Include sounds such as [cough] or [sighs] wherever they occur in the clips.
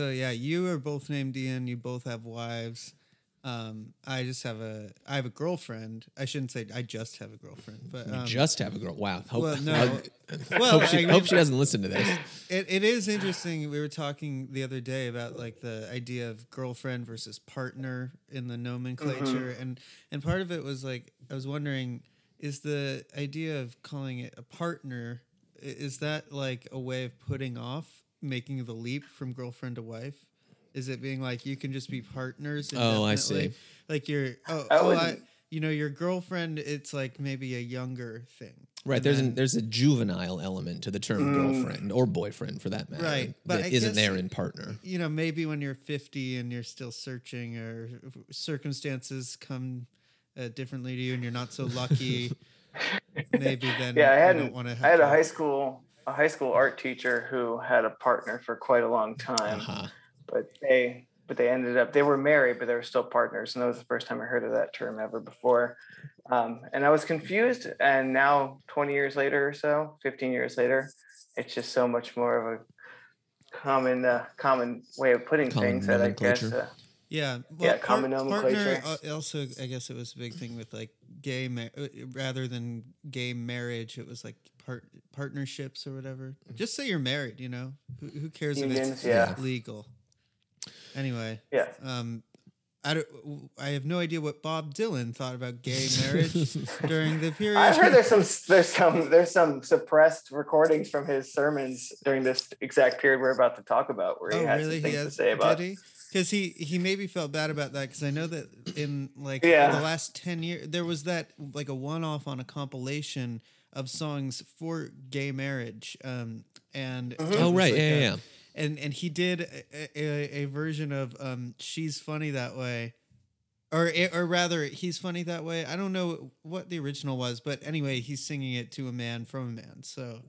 So yeah, you are both named Ian. You both have wives. Um, I just have a I have a girlfriend. I shouldn't say I just have a girlfriend, but You um, just have a girl. Wow. Hope, well, no. Well, hope, she, I- hope she doesn't listen to this. It, it is interesting. We were talking the other day about like the idea of girlfriend versus partner in the nomenclature, and and part of it was like I was wondering, is the idea of calling it a partner is that like a way of putting off making the leap from girlfriend to wife? Is it being like you can just be partners? Oh, I see. Like you're oh, I oh I, you know your girlfriend. It's like maybe a younger thing. Right. And There's then- an, there's a juvenile element to the term girlfriend or boyfriend for that matter. Right, but That I isn't guess- there in partner. you know, maybe when you're 50 and you're still searching or circumstances come uh, differently to you and you're not so lucky, [laughs] maybe then Yeah, I had don't want to I had a high school a high school art teacher who had a partner for quite a long time, Uh-huh. but they but they ended up they were married, but they were still partners, and that was the first time I heard of that term ever before. Um, and I was confused, and now 20 years later or so, 15 years later, it's just so much more of a common uh, common way of putting Common things that I guess. Uh, Yeah, Yeah, common nomenclature. Partner, uh, also, I guess it was a big thing with like gay, ma- uh, rather than gay marriage, it was like part partnerships or whatever. Just say you're married, you know. Who, who cares if it's yeah. legal? Anyway, yeah. um, I don't. I have no idea what Bob Dylan thought about gay marriage [laughs] during the period. I've heard there's some there's some there's some suppressed recordings from his sermons during this exact period we're about to talk about, where he oh, had really? some He things to say about. Did he? Because he he maybe felt bad about that. Because I know that in like Yeah. the last ten years, there was that like a one off on a compilation of songs for gay marriage. Um, and Mm-hmm. Oh, right. like Yeah, a- yeah, yeah. And and he did a, a, a version of um, "She's Funny That Way." Or, or rather, he's funny that way. I don't know what the original was, but anyway, he's singing it to a man from a man. So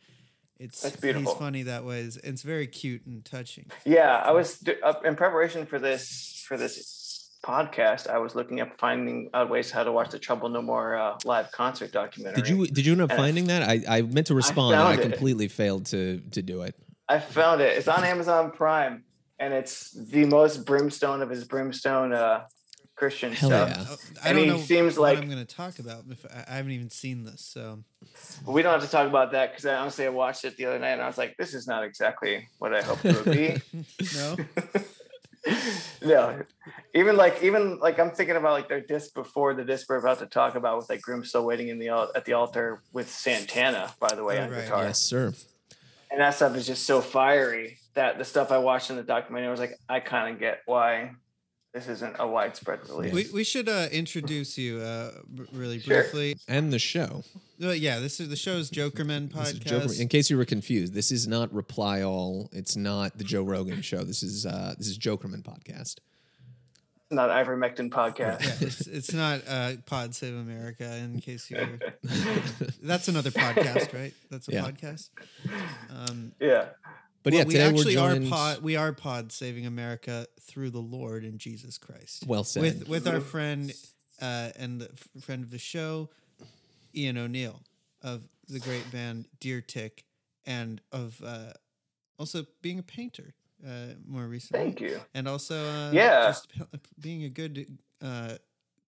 it's That's beautiful. he's funny that way. It's, it's very cute and touching. Yeah, I was uh, in preparation for this for this podcast. I was looking up finding out ways how to watch the Trouble No More uh, live concert documentary. Did you did you end up And I- finding that? I, I meant to respond and I found it. completely failed to to do it. I found it. It's on Amazon Prime, and it's the most brimstone of his brimstone uh, Christian Hell stuff. yeah. I And don't he know seems what like- I'm going to talk about. If I, I haven't even seen this, so We don't have to talk about that because I honestly I watched it the other night and I was like, this is not exactly what I hoped it would be. [laughs] no. [laughs] [laughs] no, even like even like I'm thinking about like their disc before the disc we're about to talk about with like Groom still waiting in the at the altar with Santana, by the way, Oh, on right. guitar, Yes, sir. and that stuff is just so fiery that the stuff I watched in the documentary I was like, I kind of get why this isn't a widespread release. We, we should uh, introduce you uh, r- really Sure. briefly. And the show. Well, yeah, this is the show's Jokerman This is podcast. Joe, in case you were confused, this is not Reply All. It's not the Joe Rogan show. This is uh this is Jokerman podcast. not ivermectin podcast. yeah, it's, it's not uh, Pod Save America. In case you, were, [laughs] [laughs] that's another podcast, right? That's a Yeah. podcast. Um, Yeah. But well, yeah, we actually we're are pod. We are Pod Saving America through the Lord and Jesus Christ. well said. with with our friend uh, and the friend of the show, Ian O'Neil of the great band Deer Tick, and of uh, also being a painter uh, more recently. Thank you. And also, uh, Yeah. just being a good, uh,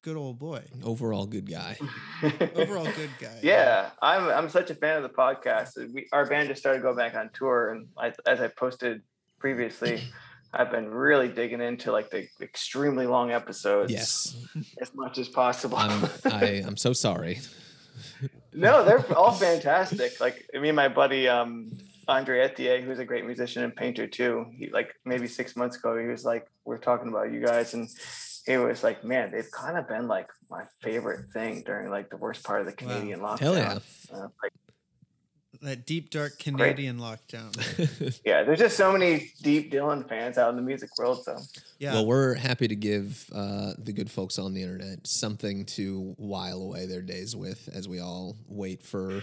good old boy. Overall good guy. [laughs] Overall, good guy. Yeah, I'm I'm such a fan of the podcast. We our band just started going back on tour, and I, as I posted previously, I've been really digging into like the extremely long episodes. Yes. as much as possible. I'm [laughs] I, I'm so sorry. no, they're all fantastic. Like me and my buddy um, Andre Ethier, who's a great musician and painter too. He like maybe six months ago, he was like, "We're talking about you guys," and he was like, "Man, they've kind of been like my favorite thing during like the worst part of the Canadian lockdown." Hell yeah. Uh, like, That deep, dark Canadian lockdown. [laughs] yeah, there's just so many deep Dylan fans out in the music world. So Yeah. Well, we're happy to give uh, the good folks on the internet something to while away their days with as we all wait for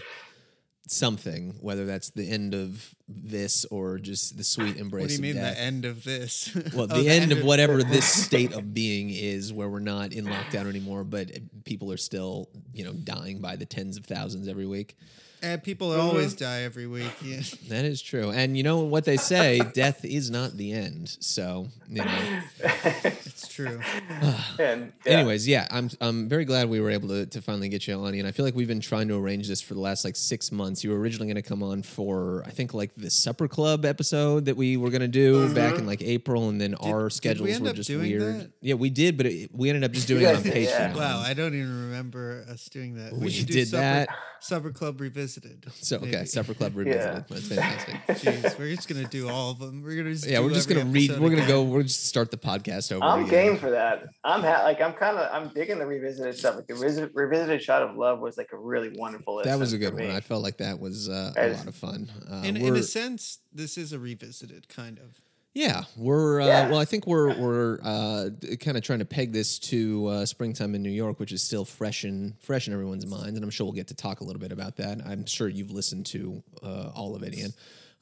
something, whether that's the end of this or just the sweet embrace what do you mean death. the end of this? [laughs] Well, Oh, the, end, of whatever this [laughs] state of being is, where we're not in lockdown anymore, but people are still, you know, dying by the tens of thousands every week. And people mm-hmm. always die every week. Yeah. [laughs] That is true. And you know what they say, death is not the end. So, you know. [laughs] It's true. [sighs] and yeah. Anyways, yeah, I'm I'm very glad we were able to, to finally get you on. And I feel like we've been trying to arrange this for the last like six months. You were originally going to come on for I think like the supper club episode that we were going to do mm-hmm. back in like April, and then our schedules end were just weird. that? Yeah, we did, but it, we ended up just doing it on did, [laughs] yeah. Patreon. Wow, I don't even remember us doing that. We should do did supper, that. Supper Club Revisited. So okay, maybe. supper club [laughs] revisited. That's fantastic. [laughs] Jeez, we're just gonna do all of them. We're gonna just Yeah, we're just gonna read. We're gonna again. go. We're just start the podcast over. I'm again. game for that. I'm ha- like I'm kind of I'm digging the revisited stuff. Like the revisit- revisited shot of love was like a really wonderful. That was a good one. I felt like that was uh, a lot of fun. Uh, In, in a sense, this is a revisited kind of. Yeah, we're uh, Yeah. well. I think we're we're uh, kind of trying to peg this to uh, springtime in New York, which is still fresh in fresh in everyone's minds, and I'm sure we'll get to talk a little bit about that. I'm sure you've listened to uh, all of it, Ian.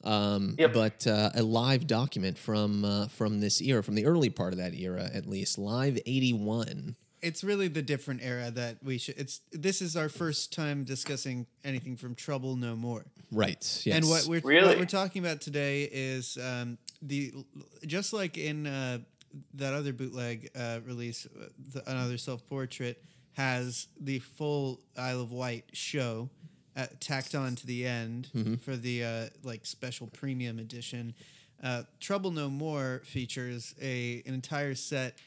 Um, Yep. But uh, a live document from uh, from this era, from the early part of that era, at least, live '81. It's really the different era that we should. It's this is our first time discussing anything from Trouble No More. Right. Yes. And what we're Really? what we're talking about today is um, the just like in uh, that other bootleg uh, release, uh, the, another self portrait has the full Isle of Wight show uh, tacked on to the end Mm-hmm. for the uh, like special premium edition. Uh, Trouble No More features a an entire set.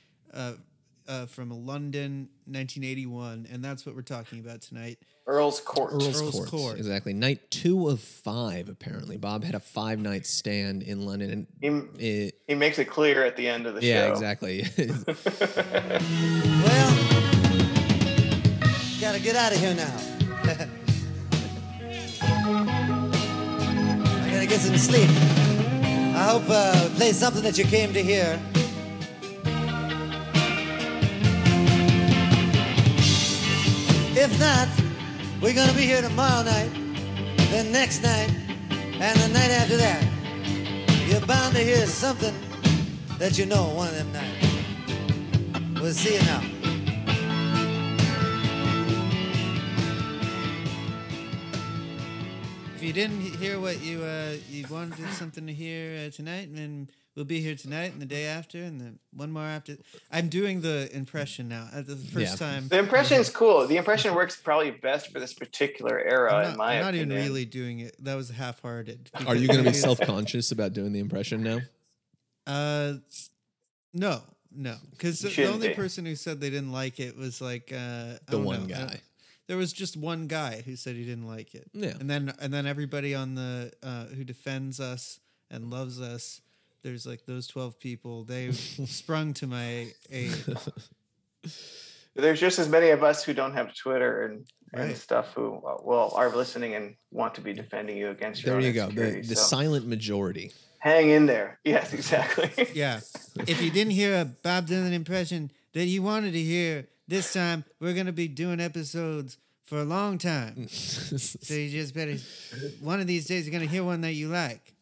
Uh, from London, 1981, and that's what we're talking about tonight. Earl's Court. Earl's, Earl's Court. Court. Exactly. Night two of five. Apparently, Bob had a five night stand in London, and He, it, he makes it clear at the end of the yeah, show. Yeah, exactly. [laughs] Well, gotta get out of here now. [laughs] I gotta get some sleep. I hope uh, play something that you came to hear. If not, we're gonna be here tomorrow night, then next night, and the night after that. You're bound to hear something that you know one of them nights. We'll see you now. If you didn't hear what you uh, you wanted something to hear uh, tonight, then we'll be here tonight and the day after and the one more after. I'm doing the impression now. Uh, the first Yeah. time. The impression is cool. The impression works probably best for this particular era, I'm in not, my I'm not opinion. even really doing it. That was half-hearted. Are you going to be [laughs] self conscious about doing the impression now? Uh, no, no, because the, the only be. person who said they didn't like it was like uh, I The don't one know, uh, guy. there was just one guy who said he didn't like it. Yeah. and then and then everybody on the uh, who defends us and loves us. There's like those twelve people. They sprung to my aid. [laughs] There's just as many of us who don't have Twitter and, and stuff who uh, well are listening and want to be defending you against your There own you go. The, the So silent majority. hang in there. [laughs] Yes, exactly. [laughs] Yeah. If you didn't hear a Bob Dylan impression that you wanted to hear this time, we're gonna be doing episodes for a long time. So you just better one of these days you're gonna hear one that you like.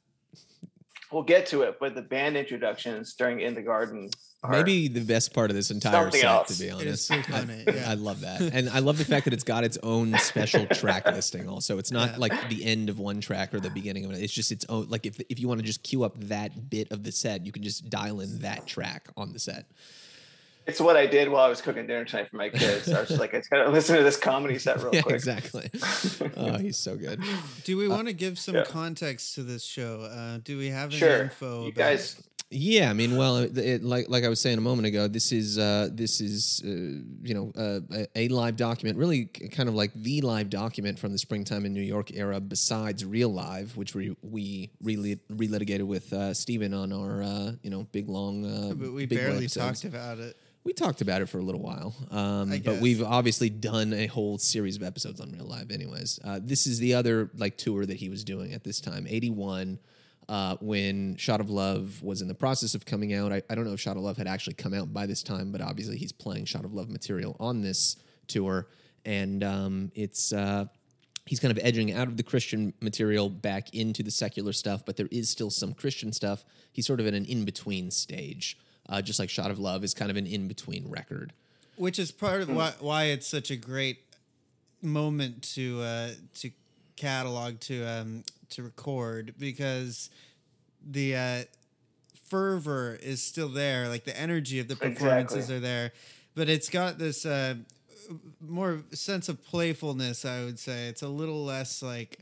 We'll get to it, but the band introductions during In the Garden. Are, Maybe the best part of this entire set, else. to be is honest. pretty funny, I, yeah. I love that, and I love the fact that it's got its own special [laughs] track listing. Also, it's not Yeah. like the end of one track or the beginning of it. It's just its own. Like if if you want to just queue up that bit of the set, you can just dial in that track on the set. It's what I did while I was cooking dinner tonight for my kids. I was just like, I just gotta listen to this comedy set real [laughs] Yeah, quick. exactly. [laughs] oh, he's so good. Do we want to give some yeah. context to this show? Uh, do we have any Sure, info you about guys. Yeah, I mean, well, it, it, like like I was saying a moment ago, this is uh, this is uh, you know uh, a, a live document, really kind of like the live document from the springtime in New York era, besides Real Live, which we we relit- relitigated with uh, Steven on our uh, you know big long. Uh, but we big barely talked about it. We talked about it for a little while, um, but we've obviously done a whole series of episodes on Real Live, anyways. Uh, this is the other like tour that he was doing at this time, eighty one. Uh, when Shot of Love was in the process of coming out, I, I don't know if Shot of Love had actually come out by this time, but obviously he's playing Shot of Love material on this tour, and um, it's uh, he's kind of edging out of the Christian material back into the secular stuff, but there is still some Christian stuff. He's sort of in an in between stage, uh, just like Shot of Love is kind of an in between record. Which is part of why why it's such a great moment to uh, to catalog to um to record because the uh, fervor is still there, like the energy of the performances Exactly. are there, but it's got this uh, more sense of playfulness. I would say it's a little less like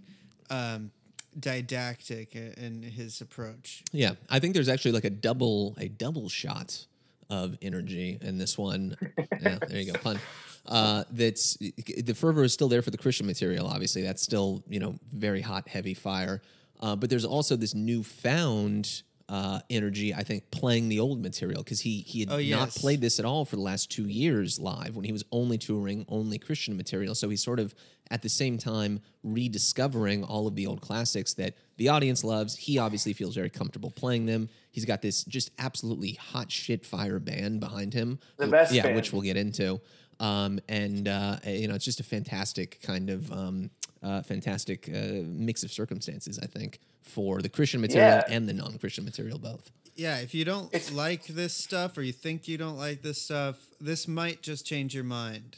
um, didactic in his approach. Yeah, I think there's actually like a double a double shot of energy in this one. [laughs] yeah, there you go, pun. Uh, that's the fervor is still there for the Christian material. Obviously, that's still you know very hot, heavy fire. Uh, but there's also this newfound uh, energy. I think playing the old material because he he had Oh, not played this at all for the last two years live when he was only touring only Christian material. So he's sort of at the same time rediscovering all of the old classics that the audience loves. He obviously feels very comfortable playing them. He's got this just absolutely hot shit fire band behind him. The wh- best yeah, band. which we'll get into. Um, and uh, you know, it's just a fantastic kind of um, uh, fantastic uh, mix of circumstances. I think for the Christian material Yeah. and the non-Christian material both. Yeah, if you don't It's- like this stuff or you think you don't like this stuff, this might just change your mind.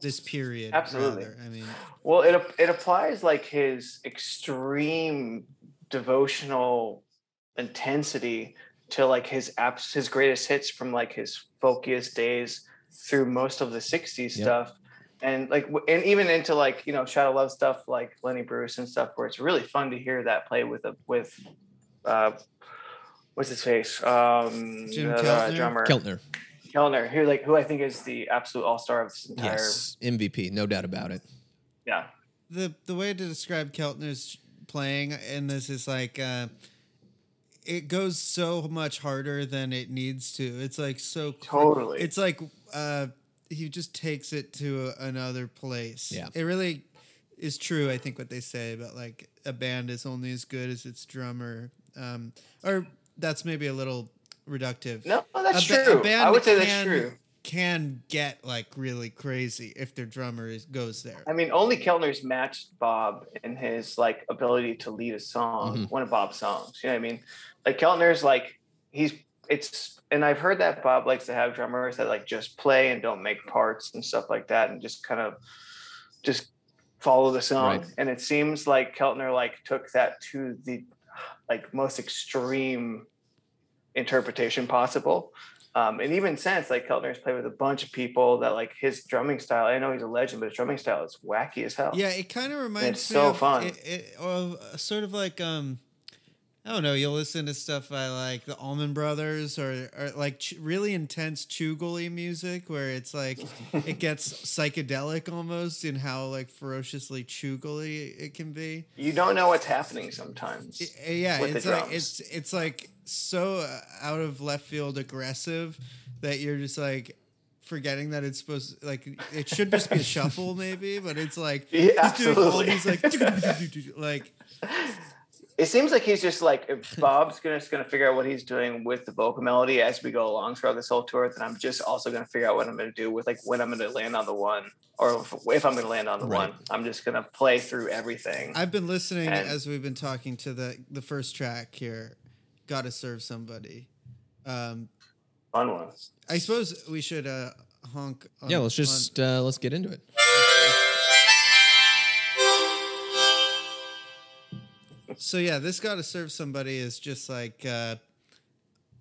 This period, Absolutely. rather. I mean, Well, it it applies like his extreme devotional intensity to like his apps, his greatest hits from like his folkiest days through most of the '60s Yep. stuff, and like and even into like you know Shot of Love stuff like Lenny Bruce and stuff, where it's really fun to hear that play with a with, uh, what's his face, um, Jim the, Keltner? drummer Keltner, Kellner, who like who I think is the absolute all star of this entire. yes, MVP, no doubt about it. Yeah. the the way to describe Keltner's playing in this is like uh, it goes so much harder than it needs to. It's like so cra- Totally. It's like uh, he just takes it to a, another place. Yeah. it really is true. I think what they say about like a band is only as good as its drummer, um, or that's maybe a little reductive. No, that's a, ba- true. a band I would say that's can- true. Can get like really crazy if their drummer is, goes there. I mean, only Keltner's matched Bob in his like ability to lead a song, Mhm. one of Bob's songs. You know what I mean? Like Keltner's like he's it's and I've heard that Bob likes to have drummers that like just play and don't make parts and stuff like that and just kind of just follow the song. Right. And it seems like Keltner like took that to the like most extreme interpretation possible. Um, and even since, like Keltner's played with a bunch of people that like his drumming style. I know he's a legend, but his drumming style is wacky as hell. Yeah, it kind of reminds It's me so of, fun. It, it, of sort of like um, I don't know. You'll listen to stuff by like the Allman Brothers or, or like ch- really intense chugly music where it's like [laughs] it gets psychedelic almost in how like ferociously chugly it can be. You don't know what's happening sometimes. I- yeah, it's like it's it's like so uh, out of left field aggressive that you're just like forgetting that it's supposed to, like it should just be a [laughs] shuffle maybe, but it's like Yeah, he's doing all absolutely. these like [laughs] like It seems like he's just like if [laughs] Bob's gonna just gonna figure out what he's doing with the vocal melody as we go along throughout this whole tour. Then I'm just also gonna figure out what I'm gonna do with like when I'm gonna land on the one, or if, if I'm gonna land on the Right. one. I'm just gonna play through everything. I've been listening And- as we've been talking to the the first track here. Got to serve somebody. Um, Fun one. I suppose we should uh, honk. On, Yeah, let's on- just uh, let's get into it. So yeah, this got to serve somebody is just like uh,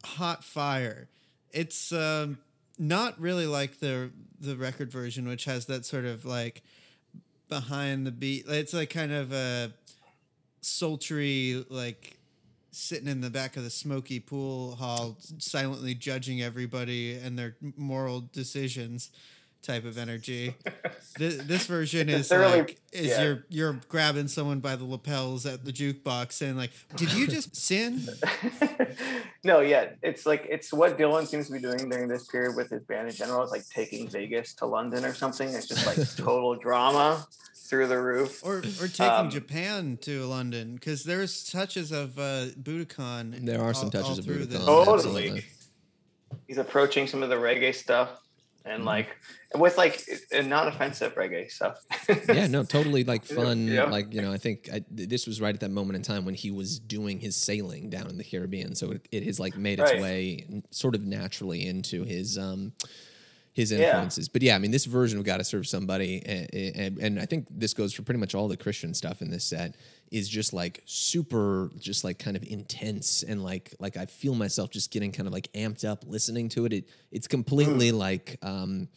hot fire. It's um, not really like the the record version, which has that sort of like behind the beat. It's like kind of a sultry, like sitting in the back of the smoky pool hall, silently judging everybody and their moral decisions. Type of energy. [laughs] This, this version is Thoroughly- like is yeah. you're you're grabbing someone by the lapels at the jukebox saying like, "Did you just [laughs] sin?" no, yeah, it's like it's what Dylan seems to be doing during this period with his band in general. Is like taking Vegas to London or something. It's just like [laughs] total drama through the roof. Or or taking Um, Japan to London because there's touches of uh, Budokan. There are some touches of through Budokan. Totally. absolutely. He's approaching some of the reggae stuff and Mm-hmm. like with like non-offensive reggae stuff. yeah, no, [laughs] totally like fun. Yeah. Like you know, I think I, this was right at that moment in time when he was doing his sailing down in the Caribbean. So it, it has like made its Right. way sort of naturally into his um his Yeah. influences. But yeah, I mean, this version of "Got to Serve Somebody," and, and, and I think this goes for pretty much all the Christian stuff in this set. Is just like super, just like kind of intense, and like like I feel myself just getting kind of like amped up listening to it. It it's completely like. um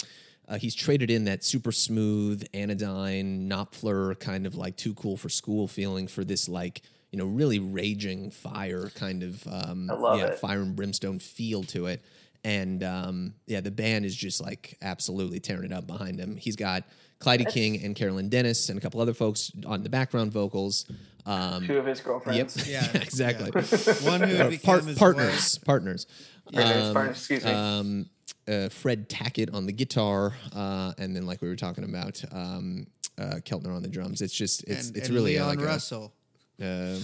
uh, he's traded in that super smooth anodyne Knopfler kind of like too cool for school feeling for this like you know really raging fire kind of um, yeah it. fire and brimstone feel to it and um, yeah the band is just like absolutely tearing it up behind him he's got Clyde King and Carolyn Dennis and a couple other folks on the background vocals um, Two of his yep girlfriends. [laughs] Yeah, exactly One who Or had become part- his partners partners Partners, Um, partners, excuse me. um, uh, Fred Tackett on the guitar, uh, and then like we were talking about, um, uh, Keltner on the drums. It's just it's and, it's and really Leon like a- Russell. uh,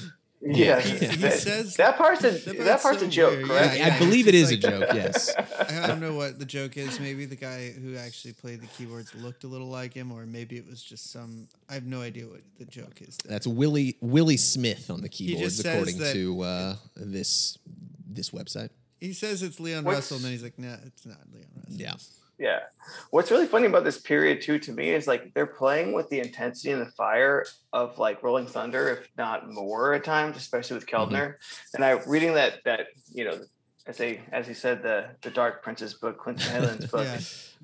yeah, He- he that, says- that part's a that that, part's part's so a joke, weird, correct? yeah. I believe it's is a joke. Yes, [laughs] I don't know what the joke is. Maybe the guy who actually played the keyboards looked a little like him, or maybe it was just some. I have no idea what the joke is. There. that's Willie Willie Smith on the keyboards, according that- to uh, this this website. He says it's Leon What's- Russell, and then he's like, "Nah, it's not Leon Russell." Yeah, Yeah. What's really funny about this period too to me is like they're playing with the intensity and the fire of like Rolling Thunder, if not more at times, especially with Keltner. And I reading that that you know as they as he said the the Dark Prince's book, Clinton [laughs] Heylin's book,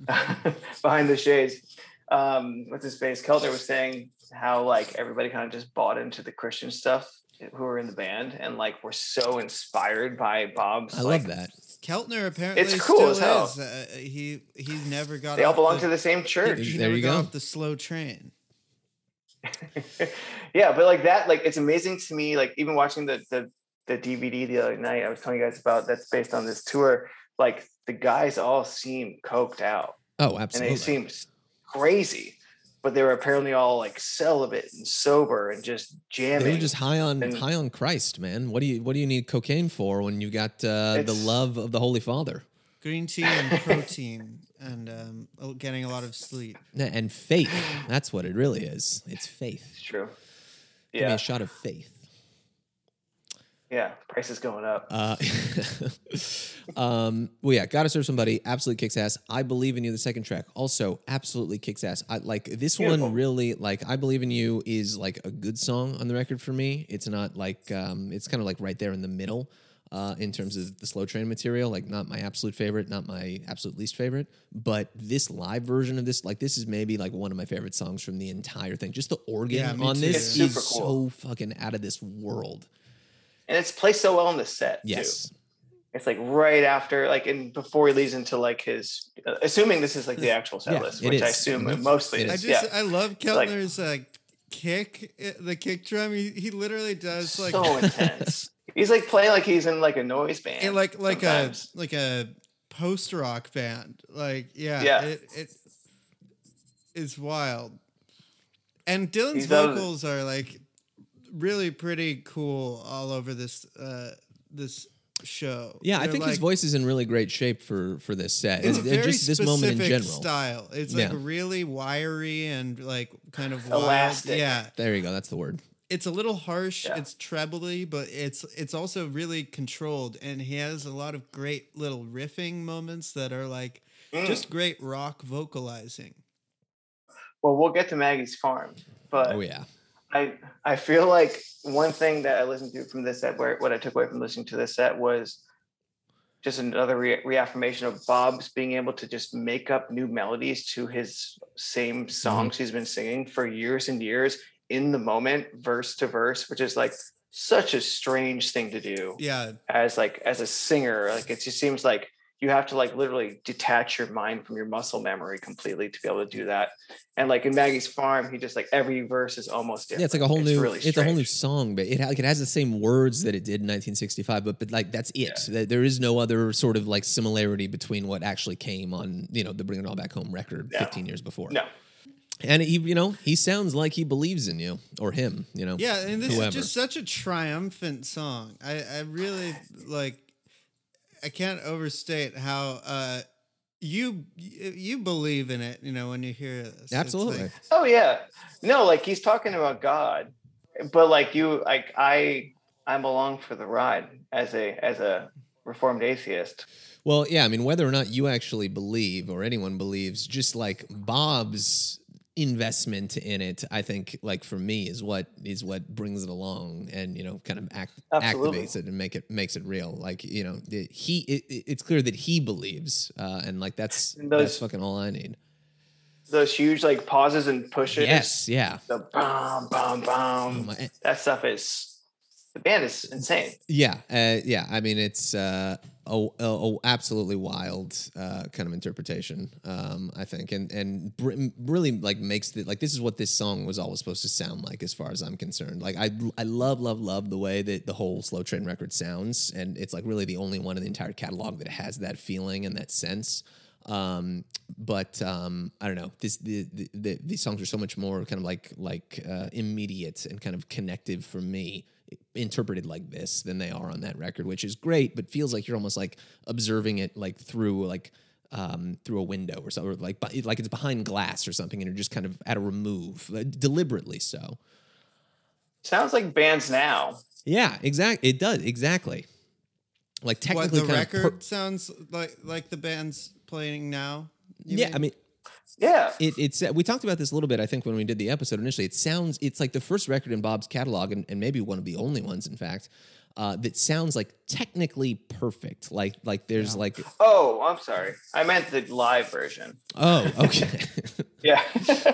[laughs] behind the shades. Um, what's his face? Keltner was saying how like everybody kind of just bought into the Christian stuff who were in the band and like were so inspired by Bob's. I like, love that. Keltner apparently It's cool still as hell. is. Uh, he he never got. They all off belong the, to the same church. He, he There never you got go. off the slow train. [laughs] yeah, but like that, like it's amazing to me. Like even watching the the the DVD the other night, I was telling you guys about that's based on this tour. Like the guys all seem coked out, Oh, and absolutely. they seem s- crazy, but they were apparently all like celibate and sober and just jamming. They were just high on And- high on Christ, man. What do you what do you need cocaine for when you got uh, the love of the Holy Father Green tea and [laughs] protein, and um, getting a lot of sleep. And faith? That's what it really is. It's faith. It's true. Give me Yeah, a shot of faith. Yeah. Price is going up. Uh, [laughs] um, well, yeah, gotta serve somebody. Absolutely kicks ass. I believe in you. The second track also absolutely kicks ass. I like this Beautiful. one. Really, like I believe in you is like a good song on the record for me. It's not like um, it's kind of like right there in the middle. Uh, in terms of the slow train material, like not my absolute favorite, not my absolute least favorite, but this live version of this, like this is maybe like one of my favorite songs from the entire thing. Just the organ Yeah, on too. this It's is super so fucking out of this world. And it's placed so well in the set. too. Yes, It's like right after, like, and before he leads into like his, uh, assuming this is like the actual set Yeah, list, it which I assume it mostly It I just yeah. I love like- Keltner's uh, kick, uh, the kick drum. He, he literally does like so intense. [laughs] He's like playing like he's in like a noise band. and like like sometimes. a like a post rock band. Like yeah, Yeah. it it is wild. And Dylan's He's done- vocals are like really pretty cool all over this uh this show. Yeah, I They're, think his voice is in really great shape for for this set. It's a very and just this moment in specific general. style. It's like Yeah. really wiry and like kind of wild. Elastic. Yeah, There you go. That's the word. it's a little harsh. Yeah. It's trebly, but it's it's also really controlled, and he has a lot of great little riffing moments that are like Mm. just great rock vocalizing. well, we'll get to Maggie's farm, but Oh yeah. I I feel like one thing that I listened to from this set, where what I took away from listening to this set was just another re- reaffirmation of Bob's being able to just make up new melodies to his same mm-hmm. songs he's been singing for years and years in the moment, verse to verse, which is like such a strange thing to do Yeah, as like as a singer. Like it just seems like you have to like literally detach your mind from your muscle memory completely to be able to do that. And like in Maggie's farm, he just like every verse is almost different. Yeah, it's like a whole new. really it's a whole new song, but it like it has the same words that it did in 1965. But but like that's it. There- There is no other sort of like similarity between what actually came on you know the Bring It All Back Home record No. 15 years before. No, And he you know he sounds like he believes in you or him. You know. yeah, and this Whoever. is just such a triumphant song. I I really like. I can't overstate how uh you you believe in it. You know when you hear this, Absolutely. like- oh yeah, no, like he's talking about God, but like you, like I, I'm along for the ride as a as a reformed atheist. Well, yeah, I mean, whether or not you actually believe or anyone believes, just like Bob's investment in it, I think, like for me, is what is what brings it along and you know, kind of act, Absolutely. activates it and make it makes it real. Like you know, the, he it, it's clear that he believes, uh, and like that's And those- that's fucking all I need. Those huge like pauses and pushes. Yes, yeah. The bam, bam, Oh that stuff is the band is insane. Yeah, uh, yeah. I mean, it's uh, oh, oh, absolutely wild uh, kind of interpretation. Um, I think, and and br- really like makes the like this is what this song was always supposed to sound like, as far as I'm concerned. Like I I love love love the way that the whole Slow Train record sounds, and it's like really the only one in the entire catalog that has that feeling and that sense. Um, but um, I don't know. This the, the, the these songs are so much more kind of like like uh, immediate and kind of connective for me, interpreted like this than they are on that record, which is great. But feels like you're almost like observing it like through like um, through a window or something, or like be- like it's behind glass or something, and you're just kind of at a remove, like, deliberately so. Sounds like bands now. Yeah, exactly. It does exactly. Like What technically, the kind record of per- sounds like like the band's playing now. yeah, mean? I mean, Yeah. it, it's uh, we talked about this a little bit. I think when we did the episode initially, it sounds it's like the first record in Bob's catalog, and, and maybe one of the only ones, in fact, uh, that sounds like technically perfect. Like like there's like Oh, I'm sorry. I meant the live version. oh [laughs] okay. Yeah.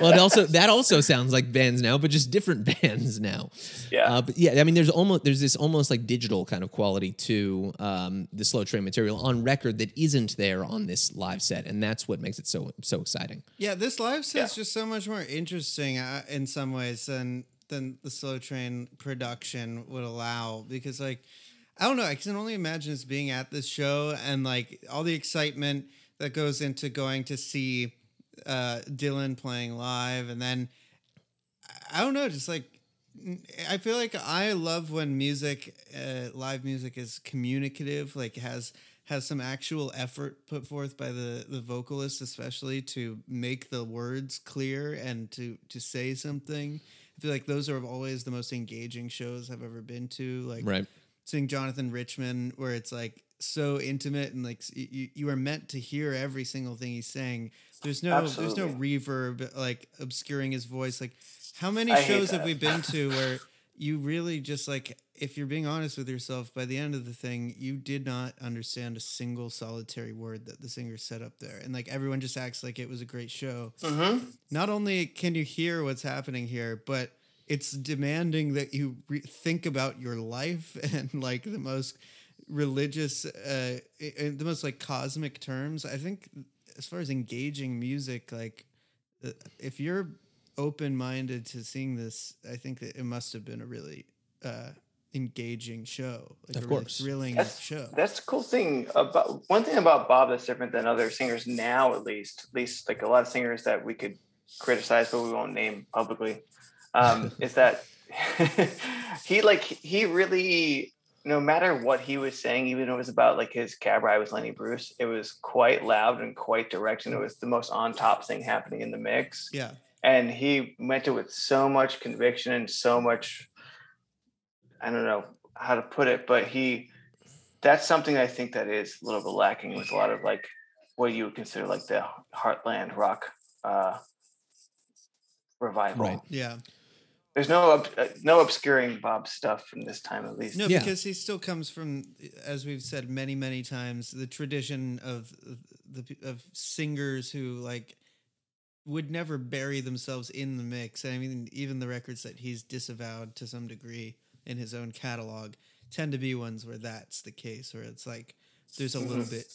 well, it also that also sounds like bands now, but just different [laughs] bands now. yeah. Uh, but yeah, I mean, there's almost there's this almost like digital kind of quality to um, the slow train material on record that isn't there on this live set, and that's what makes it so so exciting. Yeah, this live set's Yeah. just so much more interesting uh, in some ways than than the slow train production would allow because like I don't know, I can only imagine us being at this show and like all the excitement that goes into going to see uh Dylan playing live and then I don't know, just like I feel like I love when music, uh, live music, is communicative. Like has has some actual effort put forth by the the vocalist, especially to make the words clear and to to say something. I feel like those are always the most engaging shows I've ever been to. Like Right. seeing Jonathan Richman, where it's like so intimate and like you, you are meant to hear every single thing he's saying. There's no there's no reverb like obscuring his voice. Like how many I shows have we been to where you really just like if you're being honest with yourself by the end of the thing you did not understand a single solitary word that the singer said up there and like everyone just acts like it was a great show mm-hmm. not only can you hear what's happening here, but it's demanding that you re- think about your life [laughs] and like the most religious, uh, the most like cosmic terms. I think as far as engaging music, like uh, if you're open minded to seeing this, I think that it must have been a really uh, engaging show, like Of a really course. thrilling That's show. that's the cool thing about one thing about Bob that's different than other singers now, at least, at least like a lot of singers that we could criticize, but we won't name publicly, um, [laughs] is that [laughs] he like he really, no matter what he was saying, even if it was about like his cab ride with Lenny Bruce, it was quite loud and quite direct, and it was the most on top thing happening in the mix. yeah. and he meant it with so much conviction and so much i don't know how to put it but he that's something i think that is a little bit lacking with a lot of like what you would consider like the heartland rock uh revival Right. Yeah. there's no uh, no obscuring bob's stuff from this time at least No, Yeah. because he still comes from, as we've said many, many times, the tradition of the of singers who like would never bury themselves in the mix. I mean, even the records that he's disavowed to some degree in his own catalog tend to be ones where that's the case, where it's like there's a little bit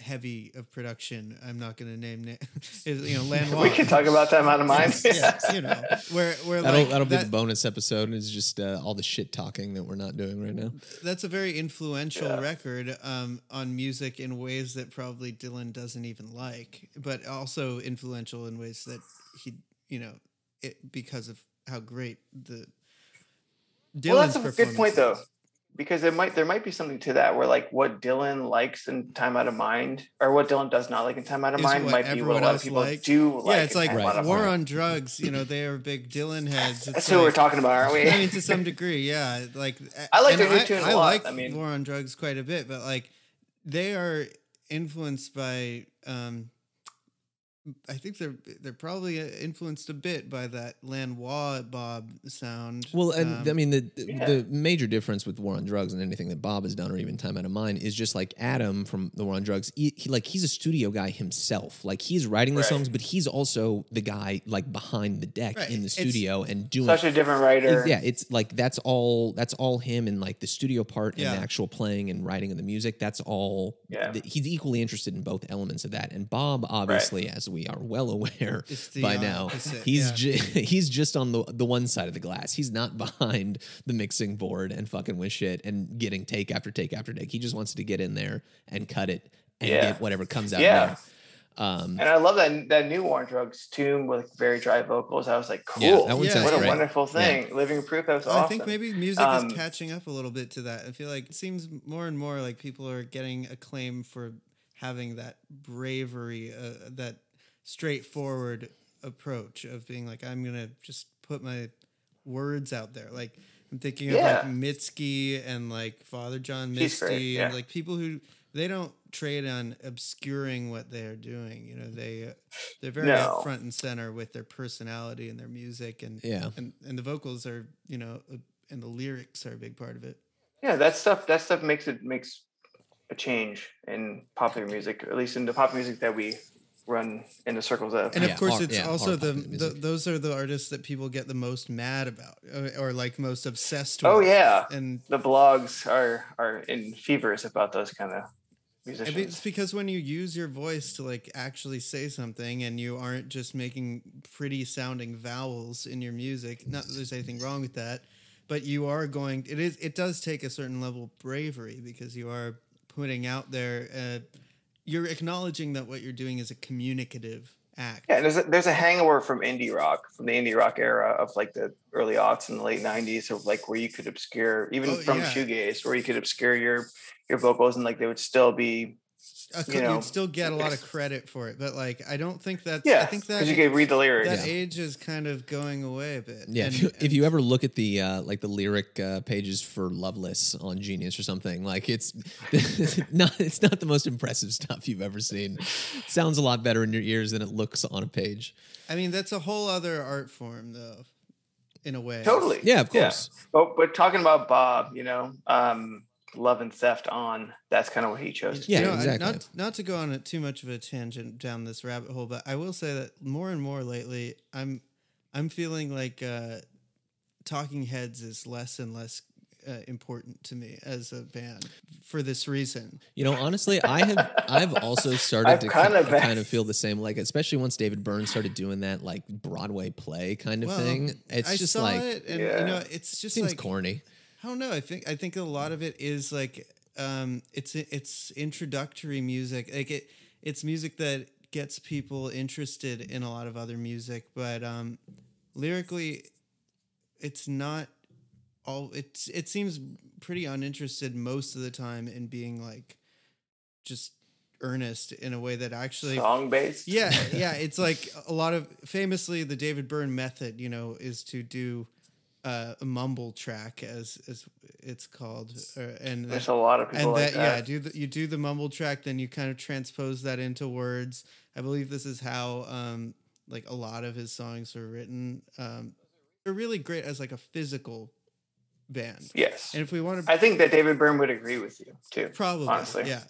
heavy of production. I'm not going to name [laughs] it. you know, Lanois. we can talk about that amount of mine yeah, [laughs] you know, where where That'll like that'll be that- the bonus episode. Is just uh, all the shit talking that we're not doing right now. that's a very influential Yeah. record um, on music in ways that probably Dylan doesn't even like, but also influential in ways that he, you know, it because of how great the Dylan's well that's a good point though because it might there might be something to that where like what Dylan likes in Time Out of Mind or what Dylan does not like in Time Out of Mind might be what a lot of people likes. do like. yeah, it's like Time Out of war on drugs. You know, they are big Dylan [laughs] heads. It's That's who we're talking about, aren't we? I mean, to some [laughs] degree, yeah. Like I like their new tunes a I lot. like I mean- War on Drugs quite a bit, but like they are influenced by. um I think they're they're probably uh, influenced a bit by that Lanois Bob sound. Well, and I Um, mean the yeah. the major difference with War on Drugs and anything that Bob has done, or even Time Out of Mind, is just like Adam from the War on Drugs. He, he- like he's a studio guy himself. Like he's writing the Right. songs, but he's also the guy like behind the deck Right. in the It's- studio and doing. Such a different writer. yeah, it's like that's all. That's all him and like the studio part and the actual playing and writing of the music. That's all. Yeah. th- he's equally interested in both elements of that. And Bob, obviously, as we are well aware [laughs] It's the by now, opposite, he's yeah. ju- [laughs] he's just on the the one side of the glass. He's not [laughs] behind the mixing board and fucking with shit and getting take after take after take. He just wants to get in there and cut it and Yeah. get whatever comes out. Yeah. There. Um, And I love that that new War on Drugs tune with very dry vocals. I was like, cool. Yeah, that one Yeah. sounds what a great. wonderful thing. Living proof that was I awesome. think maybe music Um, is catching up a little bit to that. I feel like it seems more and more like people are getting acclaim for having that bravery, uh, that straightforward approach of being like, I'm gonna just put my words out there. Like I'm thinking of like Mitski and like Father John He's great, Misty and like people who they don't trade on obscuring what they are doing. You know, they uh, they're very No. front and center with their personality and their music and Yeah. and and the vocals are you know uh, and the lyrics are a big part of it. yeah, that stuff that stuff makes it makes a change in popular music, at least in the pop music that we run in the circles of. And Yeah, of course, our- it's yeah, also our the, the those are the artists that people get the most mad about or, or like most obsessed with. oh yeah, and the blogs are are in fevers about those kind of musicians. it's because when you use your voice to like actually say something and you aren't just making pretty sounding vowels in your music, not that there's anything wrong with that, but you are going it is it does take a certain level of bravery because you are putting out there uh, you're acknowledging that what you're doing is a communicative act. Yeah, there's a, there's a hangover from indie rock, from the indie rock era of like the early aughts and the late '90s, of like where you could obscure, even Oh, from yeah. shoegaze, where you could obscure your your vocals and like they would still be a, you know, you'd still get a lot of credit for it, but like I don't think that's yeah, I think that because you could read the lyrics. that Yeah. age is kind of going away a bit. Yeah, And- if, you, if you ever look at the uh, like the lyric uh, pages for Loveless on Genius or something, like it's [laughs] not it's not the most impressive stuff you've ever seen. It sounds a lot better in your ears than it looks on a page. I mean, that's a whole other art form, though, in a way. Totally. Yeah, of course. But but talking about Bob, you know, um, love and theft on. That's kind of what he chose. to Yeah, You know, exactly. Not not to go on a, too much of a tangent down this rabbit hole, but I will say that more and more lately, I'm I'm feeling like uh, Talking Heads is less and less uh, important to me as a band for this reason. You know, honestly, I have [laughs] I've also started I've to kind kind of of, kind of feel the same. Like, especially once David Byrne started doing that like Broadway play kind of Well, thing. It's I just saw like it, and Yeah. you know, it's just seems like corny. I don't know. I think I think a lot of it is like um, it's it's introductory music. Like it, it's music that gets people interested in a lot of other music, but um, lyrically, it's not all. It's it seems pretty uninterested most of the time in being like just earnest in a way that actually Song based. yeah, yeah. [laughs] It's like a lot of famously the David Byrne method, you know, is to do uh, a mumble track as as it's called, uh, and There's that, a lot of people and like that, yeah, that. do the, you do the mumble track, then you kind of transpose that into words. I believe this is how um, like a lot of his songs are written. Um, they're really great as like a physical band, Yes. and if we want to I think that David Byrne would agree with you too. probably, honestly. yeah.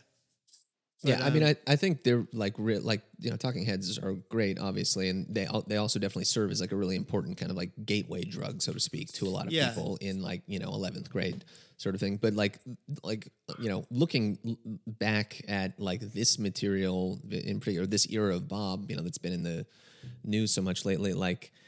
Yeah, I mean, um, I, I think they're like re- like you know, Talking Heads are great, obviously, and they al- they also definitely serve as like a really important kind of like gateway drug, so to speak, to a lot of Yeah. people in like you know eleventh grade sort of thing. But like like you know, looking l- back at like this material in particular, this era of Bob, you know, that's been in the news so much lately, like uh,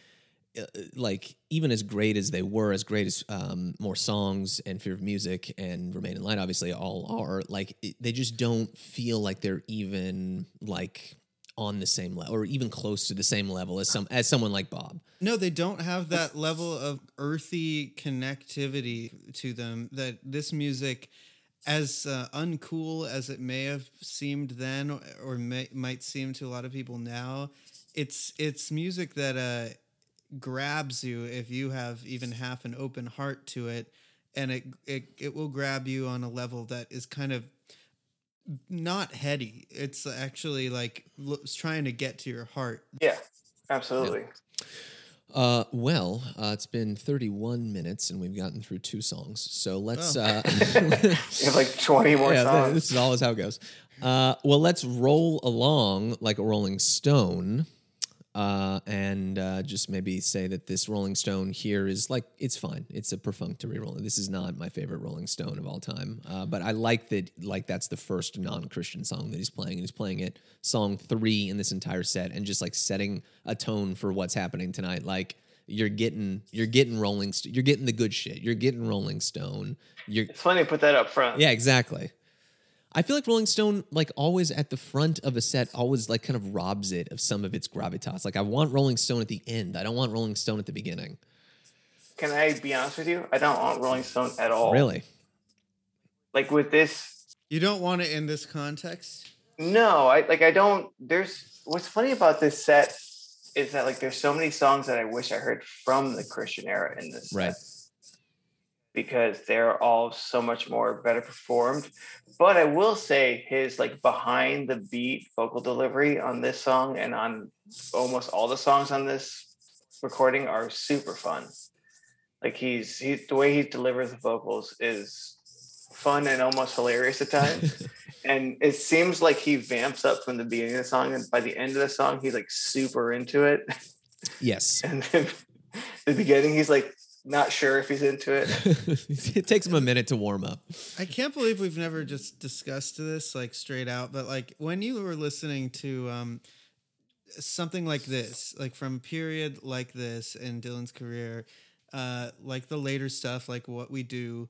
like even as great as they were, as great as um, more songs and Fear of Music and Remain in Light, obviously all are like it, they just don't feel like they're even like on the same level or even close to the same level as some as someone like Bob. No, they don't have that level of earthy connectivity to them that this music as uh, uncool as it may have seemed then or may, might seem to a lot of people now, it's it's music that uh, grabs you if you have even half an open heart to it and it, it it will grab you on a level that is kind of not heady. It's actually like it's trying to get to your heart. Yeah, absolutely. Uh, well, uh, it's been 31 minutes and we've gotten through two songs. So let's. Oh. Uh, [laughs] You have like 20 more yeah, songs. this is always how it goes. Uh, well, let's roll along like a Rolling Stone, uh, and uh, just maybe say that this Rolling Stone here is like it's fine. It's a perfunctory Rolling. This is not my favorite Rolling Stone of all time, uh, but I like that. Like that's the first non-Christian song that he's playing, and he's playing it song three in this entire set, and just like setting a tone for what's happening tonight. Like you're getting, you're getting Rolling, St- you're getting the good shit. You're getting Rolling Stone. You're It's funny to put that up front. yeah, exactly. I feel like Rolling Stone, like always at the front of a set, always like kind of robs it of some of its gravitas. Like I want Rolling Stone at the end. I don't want Rolling Stone at the beginning. Can I be honest with you? I don't want Rolling Stone at all. Really? Like with this, You don't want it in this context. no. I like. I don't. There's what's funny about this set is that like there's so many songs that I wish I heard from the Christian era in this. Right. Set because they're all so much more better performed. But I will say his like behind the beat vocal delivery on this song and on almost all the songs on this recording are super fun. Like he's he the way he delivers the vocals is fun and almost hilarious at times. [laughs] and it seems like he vamps up from the beginning of the song and by the end of the song he's like super into it. Yes. [laughs] And then the beginning he's like not sure if he's into it. [laughs] it takes him a minute to warm up. I can't believe we've never just discussed this like straight out, but like when you were listening to um something like this, like from a period like this in Dylan's career, uh like the later stuff, like what we do,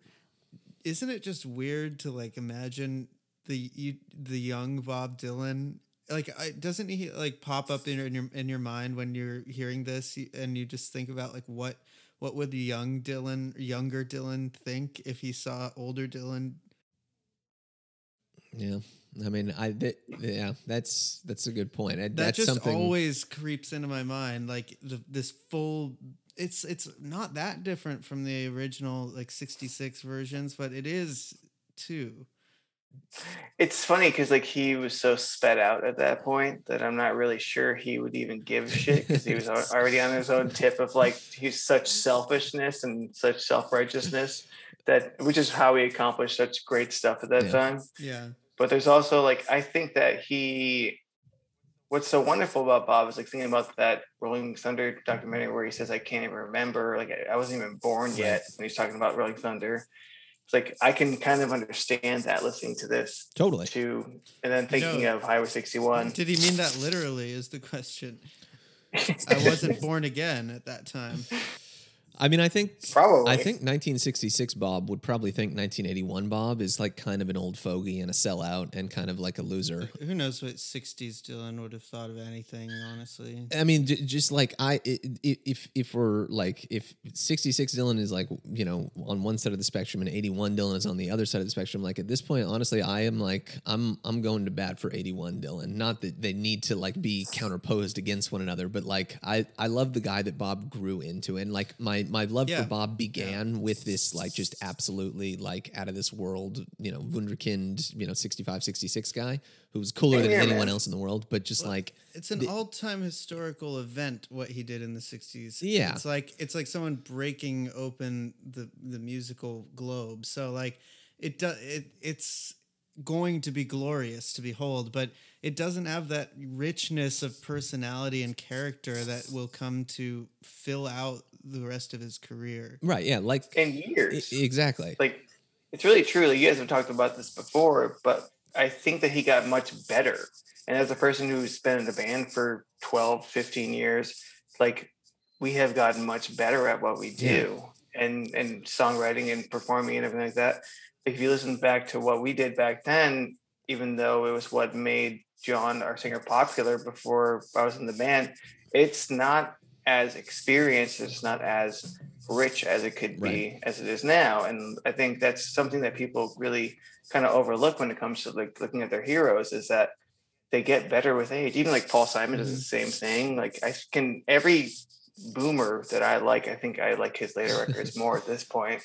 isn't it just weird to like imagine the you, the young Bob Dylan like I, doesn't he like pop up in your, in your in your mind when you're hearing this and you just think about like what what would the young Dylan, younger Dylan think if he saw older Dylan? Yeah. I mean, I that, yeah, that's that's a good point. I- That That's just something. always creeps into my mind. Like the, this full, it's it's not that different from the original like '66 versions, but it is too. It's funny because like he was so sped out at that point that I'm not really sure he would even give shit because he was [laughs] already on his own tip of like he's such selfishness and such self righteousness that which is how he accomplished such great stuff at that Yeah. time. Yeah, But there's also like I think that he what's so wonderful about Bob is like thinking about that Rolling Thunder documentary where he says I can't even remember like I- I wasn't even born yet when he's talking about Rolling Thunder. It's like I can kind of understand that listening to this totally. too, and then thinking No. of Highway 61. did he mean that literally? Is the question. [laughs] I wasn't born again at that time. I mean, I think Probably. I think 1966 Bob would probably think 1981 Bob is like kind of an old fogey and a sellout and kind of like a loser. Who knows what '60s Dylan would have thought of anything? Honestly, I mean, just like I, i- i- if if we're like if 66 Dylan is like you know on one side of the spectrum and 81 Dylan is on the other side of the spectrum, like at this point, honestly, I am like I'm I'm going to bat for 81 Dylan. Not that they need to like be counterposed against one another, but like I I love the guy that Bob grew into, and like my my love Yeah. for Bob began with this like just absolutely like out of this world, you know, wunderkind, you know, 65 66 guy who's cooler than anyone else in the world, but just like it's an all-time historical event what he did in the 60s Yeah. it's like it's like someone breaking open the the musical globe so like it does it it's going to be glorious to behold but it doesn't have that richness of personality and character that will come to fill out the rest of his career right, yeah, like in years. exactly. like it's really true. Like, you guys have talked about this before, but I think that he got much better. And as a person who's been in a band for 12, 15 years, like we have gotten much better at what we do and and songwriting and performing and everything like that. If you listen back to what we did back then, even though it was what made John, our singer, popular before I was in the band, it's not as experienced, it's not as rich as it could be as it is now. And I think that's something that people really kind of overlook when it comes to like looking at their heroes is that they get better with age. Even like Paul Simon does the Mm-hmm. same thing. Like I can every boomer that I like, I think I like his later records more at this point.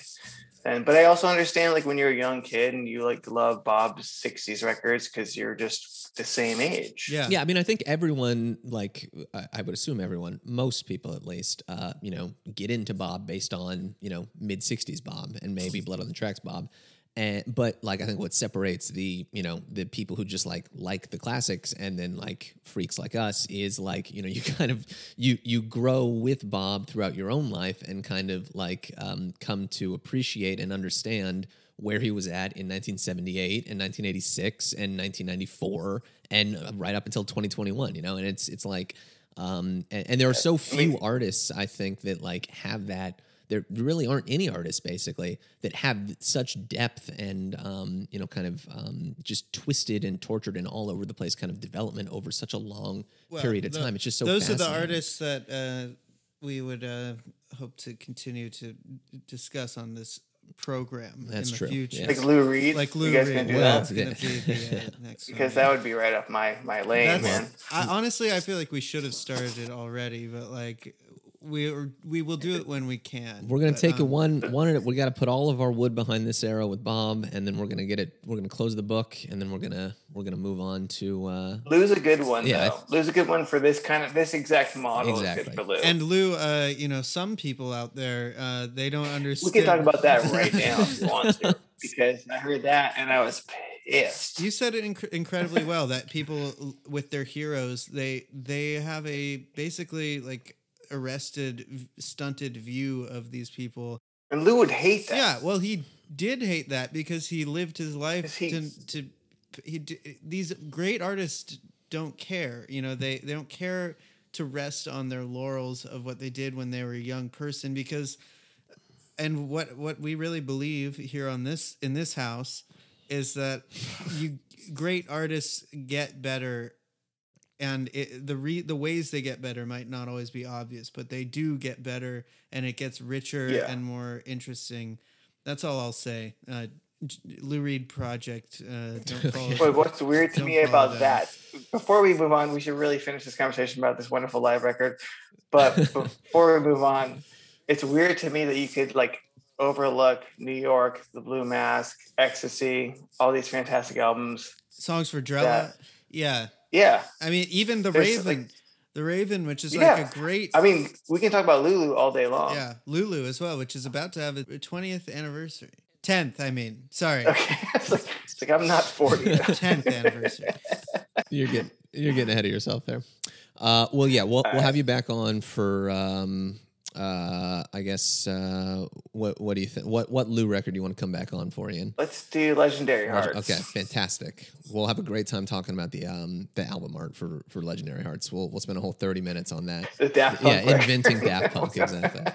And but I also understand like when you're a young kid and you like love Bob's 60s records because you're just the same age. Yeah. Yeah, I mean, I think everyone, like, I, I would assume everyone, most people at least, uh, you know, get into Bob based on, you know, mid 60s Bob and maybe Blood on the Tracks Bob. And, but like, I think what separates the, you know, the people who just like, like the classics and then like freaks like us is like, you know, [laughs] you kind of, you, you grow with Bob throughout your own life and kind of like um, come to appreciate and understand where he was at in 1978 and 1986 and 1994 and uh, right up until 2021 you know? And it's it's like um and, and there are so few artists i think that like have that there really aren't any artists basically that have such depth and um you know kind of um just twisted and tortured and all over the place kind of development over such a long Well, period of the- time it's just so those are the artists that uh, we would uh, hope to continue to discuss on this program That's in the true, future. yeah. Like Lou Reed. Like you guys Reed. can do Well, that. yeah. be the uh, [laughs] next Because one. that would be right up my my lane, That's, man. I, honestly, I feel like we should have started it already, but like we we will do it when we can. We're gonna But, take a um, one one. at We got to put all of our wood behind this arrow with Bob, and then we're gonna get it. We're gonna close the book, and then we're gonna we're gonna move on to. uh Lou's a good one Yeah, I though. Lou's a good one for this kind of this exact model. Exactly. good for Lou. And Lou, uh, you know, some people out there, uh, they don't understand. we can talk about that right [laughs] now if you want to, because I heard that and I was pissed. You said it inc- incredibly well that people with their heroes, they they have a basically like arrested, stunted view of these people. And Lou would hate that. Yeah, well, he did hate that because he lived his life to to he these great artists don't care. You know, they they don't care to rest on their laurels of what they did when they were a young person because and what what we really believe here on this in this house is that you great artists get better and it, the re, the ways they get better might not always be obvious but they do get better and it gets richer Yeah. and more interesting that's all i'll say uh, lou reed project uh, don't [laughs] But what's weird to Don't me about that, before we move on, we should really finish this conversation about this wonderful live record. But [laughs] before we move on, it's weird to me that you could like overlook New York, The Blue Mask, Ecstasy, all these fantastic albums. songs for drella Yeah. yeah Yeah. i mean even the There's, raven like- the raven which is Yeah. like a great I mean, we can talk about Lulu all day long. Yeah, Lulu as well, which is about to have a 20th anniversary. 10th, I mean. Sorry. Okay. [laughs] it's, like, it's like I'm not 40. [laughs] 10th anniversary. [laughs] you're getting you're getting ahead of yourself there. Uh, well, yeah, we'll we'll have you back on for. Um, uh, I guess. Uh, what what do you think? What what Lou record do you want to come back on for, Ian? Let's do Legendary Hearts. Okay, fantastic. We'll have a great time talking about the um the album art for for Legendary Hearts. We'll we'll spend a whole thirty minutes on that. The Daft yeah, Punk record. inventing Daft [laughs] Punk exactly.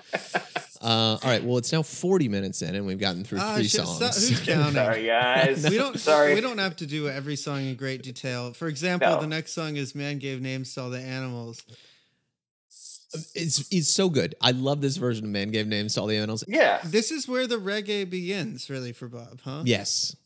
Uh, all right, well, it's now forty minutes in, and we've gotten through Ah, three shit, songs. stop- who's [laughs] counting? Sorry, guys. We don't. Sorry. We don't have to do every song in great detail. For example, No. the next song is "Man Gave Names to All the Animals." It's it's so good. I love this version of Man Gave Names to All the Animals. Yeah. This is where the reggae begins, really, for Bob, huh? Yes.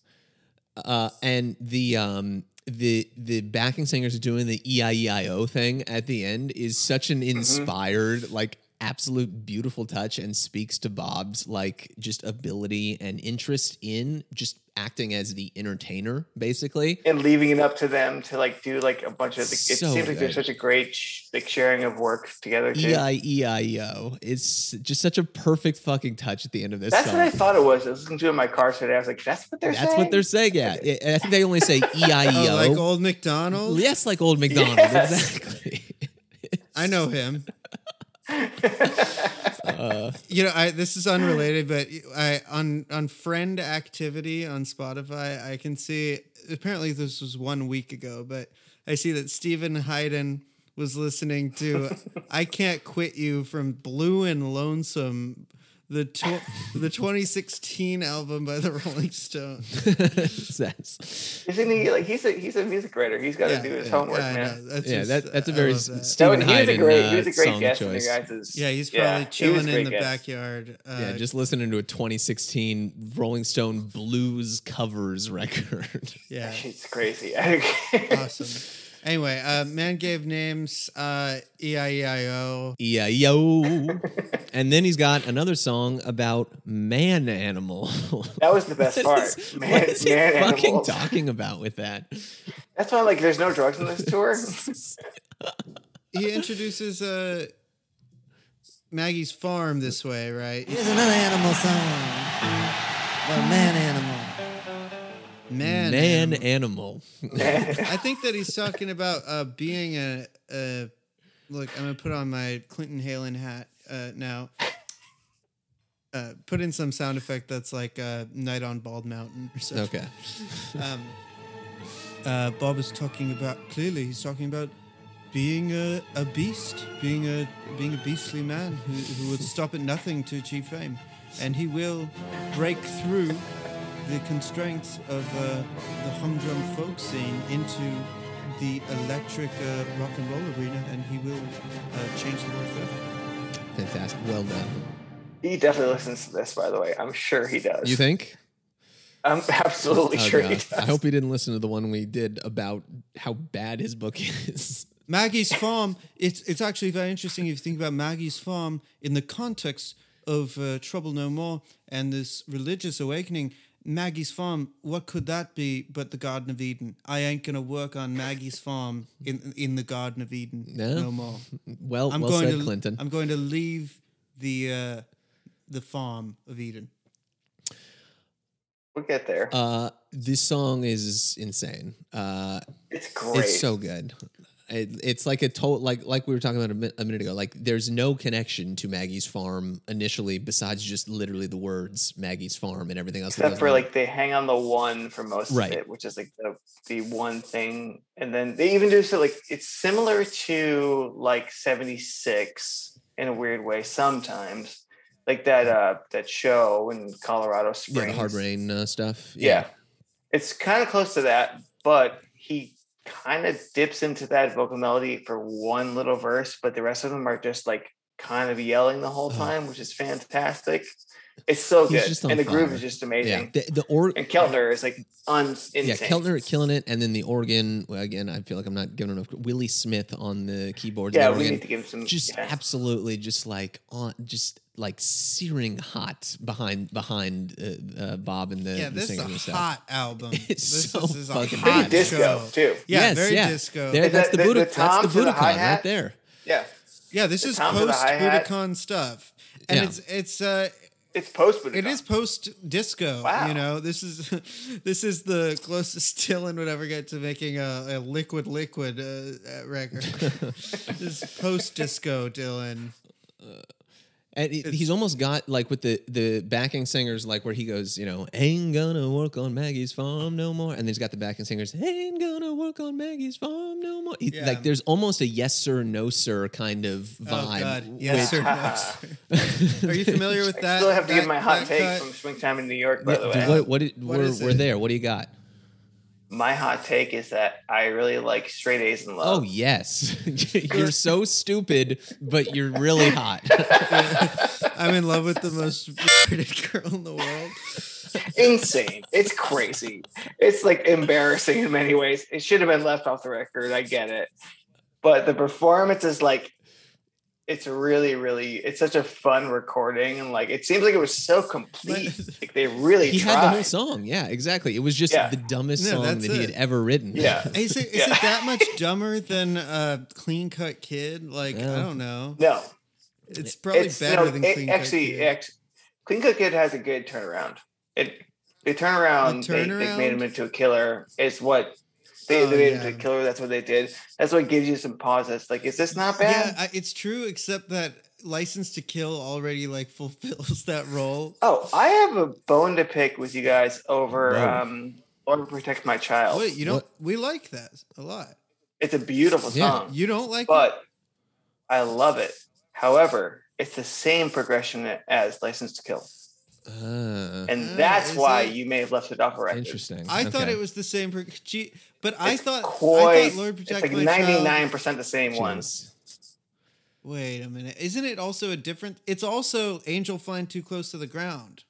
Uh, and the um the the backing singers doing the E I E I O thing at the end is such an inspired like absolute beautiful touch and speaks to Bob's like just ability and interest in just acting as the entertainer basically. and leaving it up to them to like do like a bunch of. It So seems like there's such a great sh- like sharing of work together too. E I E I E O is just such a perfect fucking touch at the end of this That's song. what I thought it was. I was listening to it in my car today. I was like, "That's what they're saying. That's saying." what they're saying. Yeah, [laughs] I I think they only say [laughs] E I E Oh, like old McDonald. Yes, like old McDonald. Yes. Exactly. I know him. Uh, [laughs] You know, I this is unrelated, but I on on friend activity on Spotify, I can see apparently this was one week ago, but I see that Steven Hyden was listening to [laughs] "I Can't Quit You" from Blue and Lonesome the tw- [laughs] the 2016 album by the Rolling Stones. [laughs] That's- Isn't he like he's a he's a music writer? He's got to do his homework, I know. man. That's yeah, just- that, that's a very love s- that. That Stephen was, he was a great uh, he was a great song guest in choice. your guys'. Yeah, he's yeah, probably he chilling in the guest. backyard. Uh, yeah, just listening to a 2016 Rolling Stone blues covers record. yeah, [laughs] It's crazy. awesome. Anyway, uh, man gave names uh, E-I-E-I-O. yeah, and then he's got another song about man animal. That was the best part. is- Man, what is he man fucking animals. talking about with that? That's why like there's no drugs on this tour. He introduces uh, Maggie's farm this way, right? Here's another animal song. The man animal. Man, man animal. [laughs] I think that he's talking about uh, being a, a. Look, I'm gonna put on my Clinton Heylin hat uh, now. Uh, put in some sound effect that's like uh, "Night on Bald Mountain" or something. Okay. [laughs] Um, uh, Bob is talking about clearly. He's talking about being a, a beast, being a being a beastly man who, who would stop at nothing to achieve fame, and he will break through the constraints of uh, the humdrum folk scene into the electric uh, rock and roll arena, and he will uh, change the world forever. Fantastic. Well done. he definitely listens to this, by the way. I'm sure he does. You think? I'm [laughs] absolutely Oh, sure he does. I hope he didn't listen to the one we did about how bad his book [laughs] is. Maggie's farm. It's it's actually very interesting if you think about Maggie's farm in the context of uh, Trouble No More and this religious awakening. Maggie's farm. What could that be but the Garden of Eden? I ain't gonna work on Maggie's farm in in the Garden of Eden No. no more. [laughs] Well, I'm well going said, to Clinton. I'm going to leave the uh, the farm of Eden. We'll get there. Uh, this song is insane. Uh, it's great. it's so good. It, it's like a total like like we were talking about a, mi- a minute ago. Like there's no connection to Maggie's farm initially, besides just literally the words Maggie's farm and everything else. Except for on. like they hang on the one for most Right. of it, which is like the the one thing, and then they even do so like it's similar to like '76 in a weird way sometimes, like that uh that show in Colorado yeah, the hard rain uh, stuff. Yeah. It's kind of close to that, but kind of dips into that vocal melody for one little verse, but the rest of them are just like kind of yelling the whole Oh. time, which is fantastic. It's so He's good. just And the groove is just yeah. amazing. The, the or And Keltner is like un insane. yeah, Keltner killing it, and then the organ. Again, I feel like I'm not giving enough. Willie Smith on the keyboards. Yeah, the we need to give some just yeah. absolutely just like on just like searing hot behind behind uh, uh, Bob and the, Yeah, the this is singer and a stuff. hot album. [laughs] It's this so is a fucking pretty hot disco show. too. Yeah, yes, very yeah. disco. There, Is that's that the the- Buddha, the that's the tom the Budokan right there. Yeah. Yeah, this The is sound of the post hi-hat. Budokan stuff, and Yeah. it's it's uh It's post but it is post disco. Wow. You know, this is [laughs] this is the closest [laughs] Dylan would ever get to making a, a liquid liquid uh, uh, record. this is post disco Dylan. And he- he's almost got like with the the backing singers, like where he goes, you know, ain't gonna work on Maggie's farm no more, and then he's got the backing singers, ain't gonna work on Maggie's farm no more. He- Yeah. Like there's almost a yes sir no sir kind of Oh vibe. God, yes or no? sir. [laughs] Are you familiar with that? I still have to that- give my hot take cut? from Springtime in New York, by Yeah, the way. what, what, did, What we're, we're it? there. What do you got? My hot take is that I really like straight A's in love. Oh yes, [laughs] you're so stupid, but you're really hot. [laughs] I'm in love with the most retarded girl in the world. insane. It's crazy. It's like embarrassing in many ways. It should have been left off the record. I get it. But the performance is like it's really, really it's such a fun recording and like it seems like it was so complete. [laughs] like they really he tried. had the whole song. Yeah, exactly. It was just Yeah. the dumbest Yeah, song that's that he had ever written. Yeah. [laughs] Is it, is Yeah. it that much dumber than uh, Clean Cut Kid? Like Yeah. I don't know. No. It's probably it's better no, than it- Clean actually Cut Kid. ex- Clean Cut Kid has a good turnaround. It the turnaround, The They, they made him into a killer is what they, Oh, they made him yeah. into a killer. That's what they did. That's what gives you some pause. pauses. Like, is this not bad? Yeah, it's true, except that License to Kill already like [laughs] fulfills that role. Oh, I have a bone to pick with you guys over Whoa. um or protect my child. Wait, you don't? What? We like that a lot. It's a beautiful Yeah. song, You don't like? it? but I love it. However, it's the same progression as License to Kill, Uh, and Ah, that's why it? you may have left it off a record. interesting. I thought it was the same. Pro- gee, but I It's thought I thought Lord it's Protect like My ninety Child- nine percent the same one. Jeez. Wait a minute. Isn't it also a different? It's also Angel Flying Too Close to the Ground.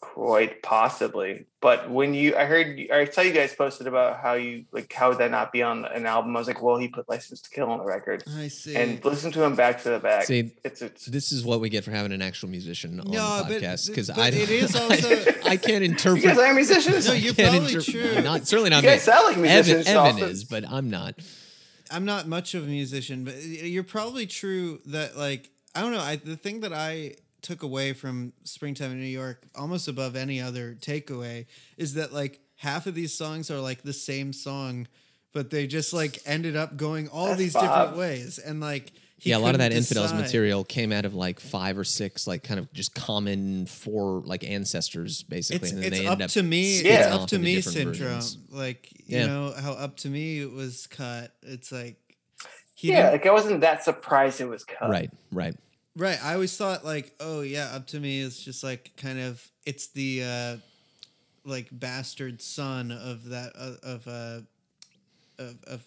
Quite possibly, but when you, I heard, I saw you guys posted about how you like how would that not be on an album? I was like, well, he put License to Kill on the record, I see. and listen to him back to the back. See, it's it's This is what we get for having an actual musician on No, the podcast because I don't, it is also- [laughs] I, can't interpret. you interpret. guys are musicians. no, you're can't probably interpret- true. Not certainly you not guys me. sound like Evan, musicians. Evan also. is, but I'm not. I'm not much of a musician, but you're probably true that like I don't know. I the thing that I took away from Springtime in New York, almost above any other takeaway, is that like half of these songs are like the same song, but they just like ended up going all That's these Bob. different ways, and like he yeah, a lot of that couldn't infidels material came out of like five or six, like kind of just common four like ancestors, basically. It's, and then it's they up ended to me. splitting It's up to me syndrome. versions. Like you Yeah. know how up to me it was cut. It's like he yeah, like I wasn't that surprised it was cut. Right, right. Right. I always thought like, oh yeah, up to me is just like kind of it's the uh like bastard son of that uh, of uh of, of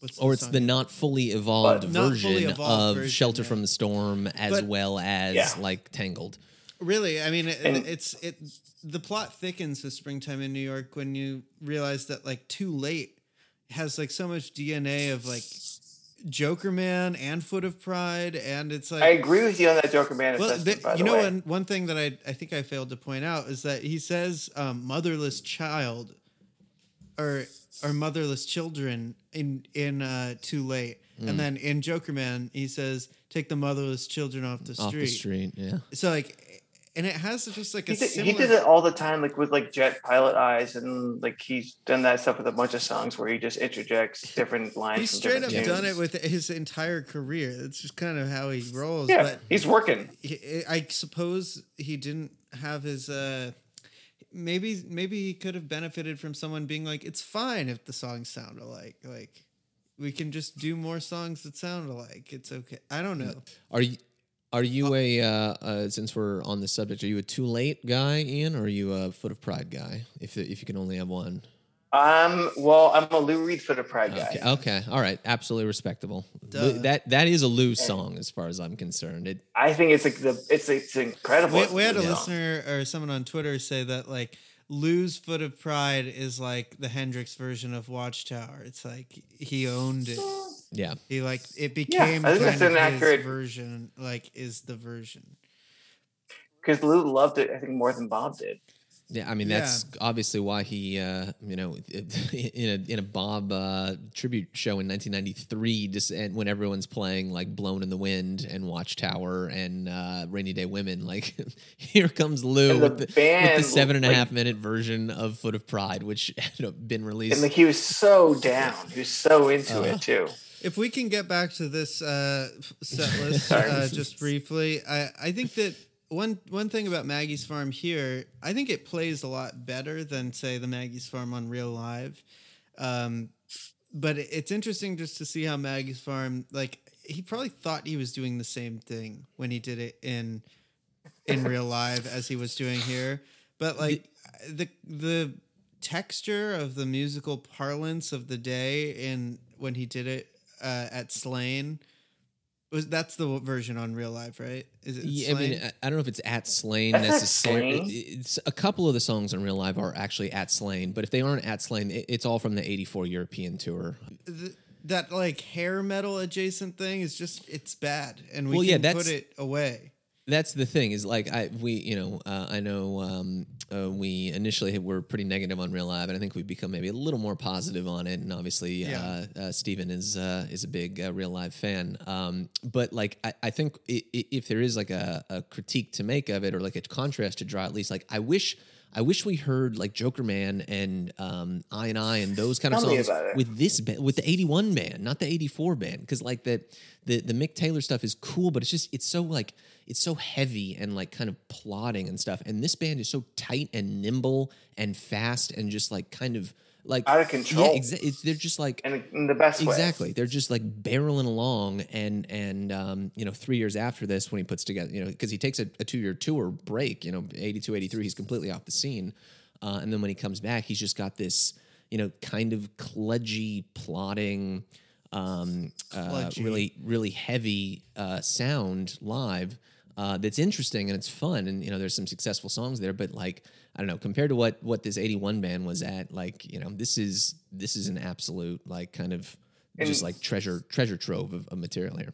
what's Or it's the not fully evolved But- version fully evolved of version, Shelter yeah. from the Storm, as But- well as Yeah. like Tangled. really. I mean, it, And- it's it. The plot thickens with Springtime in New York when you realize that like Too Late has like so much DNA of like Jokerman and Foot of Pride, and it's like I agree with you on that Jokerman Well, assessment. the- by you the know, way. one, one thing that I, I think I failed to point out is that he says um, motherless child or or motherless children in in uh, Too Late, Mm. and then in Jokerman he says take the motherless children off the Off street. the street, yeah. So like, and it has just like a he did, he did it all the time, like with like Jet Pilot Eyes, and like he's done that stuff with a bunch of songs where he just interjects [laughs] different lines. He's straight up different done it with his entire career. It's just kind of how he rolls. Yeah, but he's working. he, I suppose he didn't have his uh maybe maybe he could have benefited from someone being like it's fine if the songs sound alike like we can just do more songs that sound alike it's okay i don't know Are you are you a uh, uh, since we're on the subject? Are you a too late guy, Ian, or are you a foot of pride guy? If if you can only have one. Um, well, I'm a Lou Reed Foot of Pride guy. Okay, okay, all right, absolutely respectable. Duh. That that is a Lou song as far as I'm concerned. It I think it's like the it's it's incredible. we, we had a song. listener or someone on twitter say that like lou's foot of pride is like the hendrix version of watchtower it's like he owned it yeah. he like it became I think kind that's of an his accurate- version like is the version because Lou loved it. I think more than Bob did. Yeah, I mean that's obviously why he, uh, you know, [laughs] in a in a Bob uh, tribute show in 1993, just and when everyone's playing like "Blowin' in the Wind" and "Watchtower" and uh, "Rainy Day Women," like [laughs] here comes Lou the with, the, with the seven and a like- half minute version of "Foot of Pride," which [laughs] had been released. And like he was so down. He was so into Uh-huh. it too. If we can get back to this uh, set [laughs] list uh, just briefly, I, I think that one one thing about Maggie's Farm here, I think it plays a lot better than say the Maggie's Farm on Real Live. Um, but it's interesting just to see how Maggie's Farm, like he probably thought he was doing the same thing when he did it in in real live as he was doing here. But like the the texture of the musical parlance of the day in when he did it uh, at Slane was that's the version on Real Live, right? Is it? Yeah, I mean, I, I don't know if it's at Slane That's necessarily. Slane. It's a couple of the songs on Real Live are actually at Slane, but if they aren't at Slane, it, it's all from the '84 European tour. Th- that like hair metal adjacent thing is just it's bad, and we Well, can yeah, that's- put it away. That's the thing is like I we you know uh, I know um, we initially were pretty negative on Real Live and I think we've become maybe a little more positive on it and obviously Yeah. uh, uh, Steven is uh, is a big uh, Real Live fan um, but like I, I think i- i- if there is like a, a critique to make of it or like a contrast to draw at least like I wish I wish we heard like Jokerman and um, I and I and those kind of Tell me songs with this band, with the 81 band, not the 84 band. Because like the, the the Mick Taylor stuff is cool, but it's just it's so like it's so heavy and like kind of plodding and stuff. And this band is so tight and nimble and fast and just like kind of like Out of control. Yeah, exa- it's, they're just like in, in the best way. exactly they're just like barreling along and and um, you know three years after this when he puts together you know because he takes a, a two year tour break you know 82 83 he's completely off the scene uh, and then when he comes back he's just got this you know kind of kludgy plotting um, uh, really really heavy uh, sound live uh, that's interesting and it's fun and you know there's some successful songs there but like I don't know compared to what what this 81 band was at like you know this is this is an absolute like kind of just like treasure treasure trove of, of material here.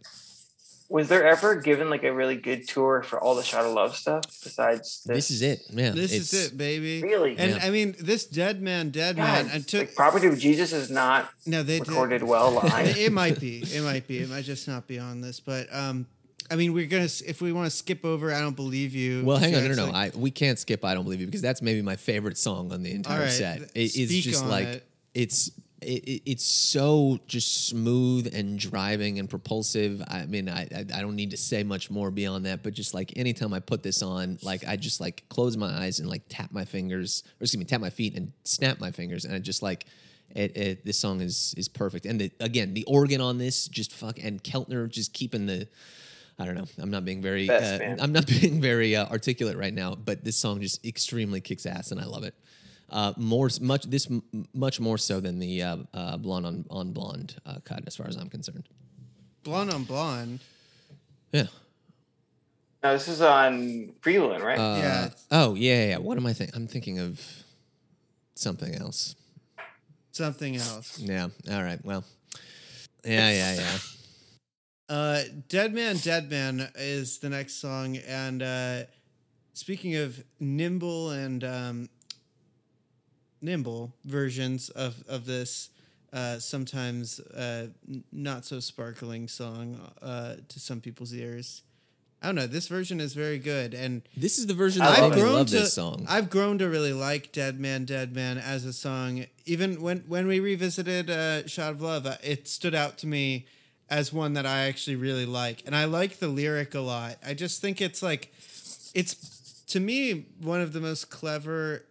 Was there ever given like a really good tour for all the Shot of Love stuff besides this? This is it. Yeah, This it's- is it, baby. Really? And Yeah. I mean, this Dead Man, Dead God, Man. I took like, Property of Jesus is not no, they did- recorded well live. [laughs] it might be. It might be. It might just not be on this. But um, I mean, we're gonna if we want to skip over, I don't believe you. Well, hang on, no, no, no. I, we can't skip. I don't believe you because that's maybe my favorite song on the entire right, set. It's just like it. it's it, it- it's so just smooth and driving and propulsive. I mean, I, I I don't need to say much more beyond that. But just like anytime I put this on, like I just like close my eyes and like tap my fingers, or excuse me, tap my feet and snap my fingers, and I just like. It, it, this song is is perfect, and the, again, the organ on this just fuck, and Keltner just keeping the, I don't know. I'm not being very. Best, uh. I'm not [laughs] being very uh, articulate right now, but this song just extremely kicks ass, and I love it. Uh, more, much this, m- much more so than the uh, uh, blonde on on blonde uh, cut, as far as I'm concerned. blonde on blonde. Yeah. no, this is on Freeland, right? Uh, Yeah. Oh yeah, yeah, yeah. What am I thinking? I'm thinking of something else. Something else. Yeah. All right. Well. Yeah, yeah, yeah. Uh, Dead Man, Dead Man is the next song, and uh, speaking of nimble and um, nimble versions of of this, uh, sometimes uh, n- not so sparkling song uh, to some people's ears. I don't know. This version is very good, and This is the version that it. me love to this song. I've grown to really like Dead Man, Dead Man as a song. Even when when we revisited uh, Shot of Love, uh, it stood out to me as one that I actually really like, and I like the lyric a lot. I just think it's like it's to me one of the most clever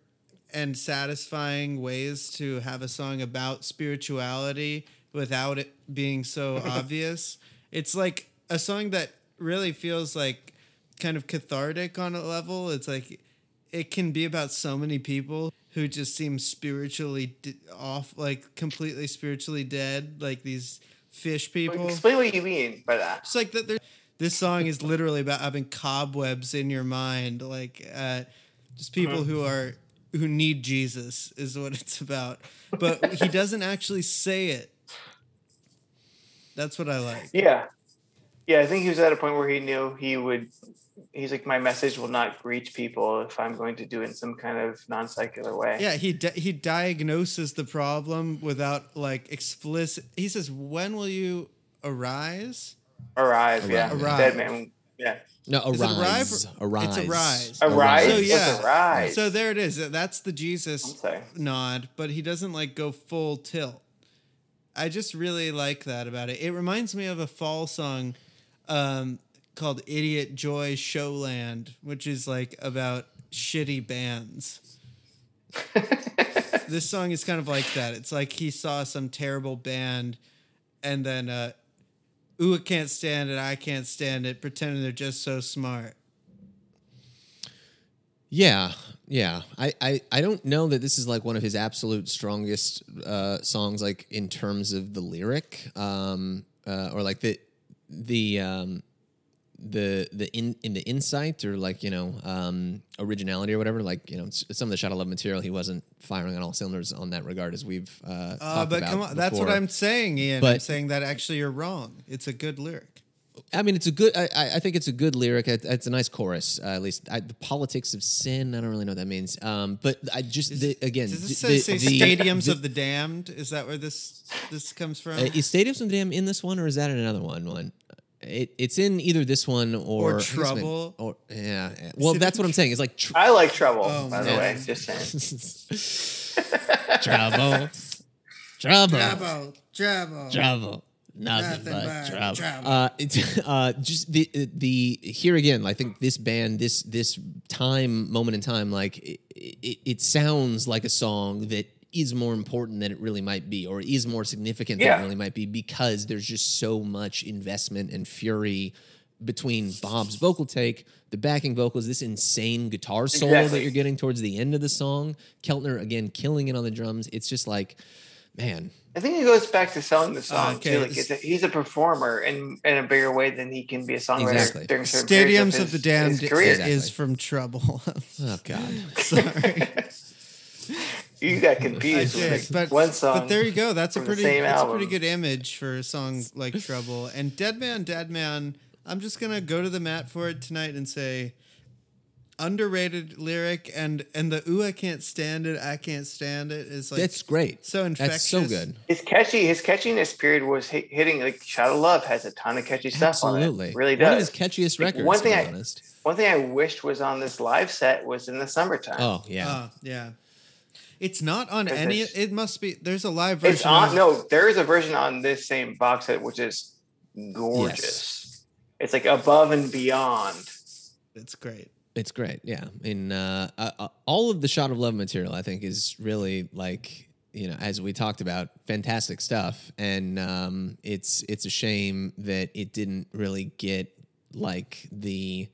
and satisfying ways to have a song about spirituality without it being so [laughs] obvious. It's like a song that really feels like kind of cathartic on a level. It's like it can be about so many people who just seem spiritually off, like completely spiritually dead, like these fish people. Explain what you mean by that. It's like that. This song is literally about having cobwebs in your mind, like uh, just people who are who need Jesus is what it's about. But he doesn't actually say it. That's what I like. [laughs] Yeah. Yeah, I think he was at a point where he knew he would. He's like, my message will not reach people if I'm going to do it in some kind of non secular way. Yeah, he di- he diagnoses the problem without like explicit. He says, "When will you arise?" Arrive, yeah. Arrive. Dead man. Yeah. no, Is it arise, arrive or- arise, It's arise. Arise. So What's yeah, arise? so there it is. That's the Jesus nod, but he doesn't like go full tilt. I just really like that about it. It reminds me of a fall song um, called "Idiot Joy Showland," which is like about shitty bands. [laughs] this song is kind of like that. It's like he saw some terrible band, and then, uh, ooh, I can't stand it. I can't stand it. Pretending they're just so smart. Yeah, yeah. I, I, I don't know that this is like one of his absolute strongest uh, songs, like in terms of the lyric, um, uh, or like the the um, the the in in the insight or like you know um, originality or whatever. Like you know, some of the Shot of Love material, he wasn't firing on all cylinders on that regard, as we've uh, Uh, talked but about come on, that's what. I'm saying, Ian. I'm saying that actually you're wrong. It's a good lyric. I mean, it's a good. I, I think it's a good lyric. It's a nice chorus, uh, at least. I, the politics of sin. I don't really know what that means. Um, but I just the, again. Does this the- say, the- stadiums of the damned? Is that where this this comes from? Uh, is Stadiums of the Dam in this one, or is that in another one? One, it, it's in either this one or Or I guess Trouble. Or yeah, yeah. well, that's what I'm saying. It's like tr- I like trouble, Oh, by the way. Just saying. trouble, [laughs] trouble, Trouble, trouble. trouble. Nothing, Nothing but, but trouble. trouble. Uh, it's uh, just the the here again. I think this band, this this time moment in time, like it, it, it sounds like a song that is more important than it really might be, or is more significant than it really might be, because there's just so much investment and fury between Bob's vocal take, the backing vocals, this insane guitar solo that you're getting towards the end of the song. Keltner again killing it on the drums. It's just like, man, I think it goes back to selling the song Okay, too. Like it's a, he's a performer in in a bigger way than he can be a songwriter Exactly. during certain Stadiums of, the his- Damned his. Exactly. is from Trouble. [laughs] oh god. Sorry. [laughs] [laughs] You got I confused did, with but, one song. but there you go. That's a pretty same that's a pretty good image for a song like Trouble. And Dead Man, Dead Man. I'm just gonna go to the mat for it tonight and say underrated lyric and and the ooh I can't stand it I can't stand it. it is like That's great. so That's so good. his catchy his catchiness period was hit, hitting like Shot of Love has a ton of catchy stuff on Absolutely. it. Really does. One of his catchiest Like, records, one to thing be I- honest. One thing I wished was on this live set was in the summertime. Oh, yeah. Uh, yeah. It's not on any. It must be. There's a live version. it's on of- no, there is a version on this same box set which is gorgeous. Yes. It's like above and beyond. It's great. It's great. Yeah. In uh, uh, uh, all of the shot of love material, I think is really like you know, as we talked about, fantastic stuff. And um, it's it's a shame that it didn't really get like the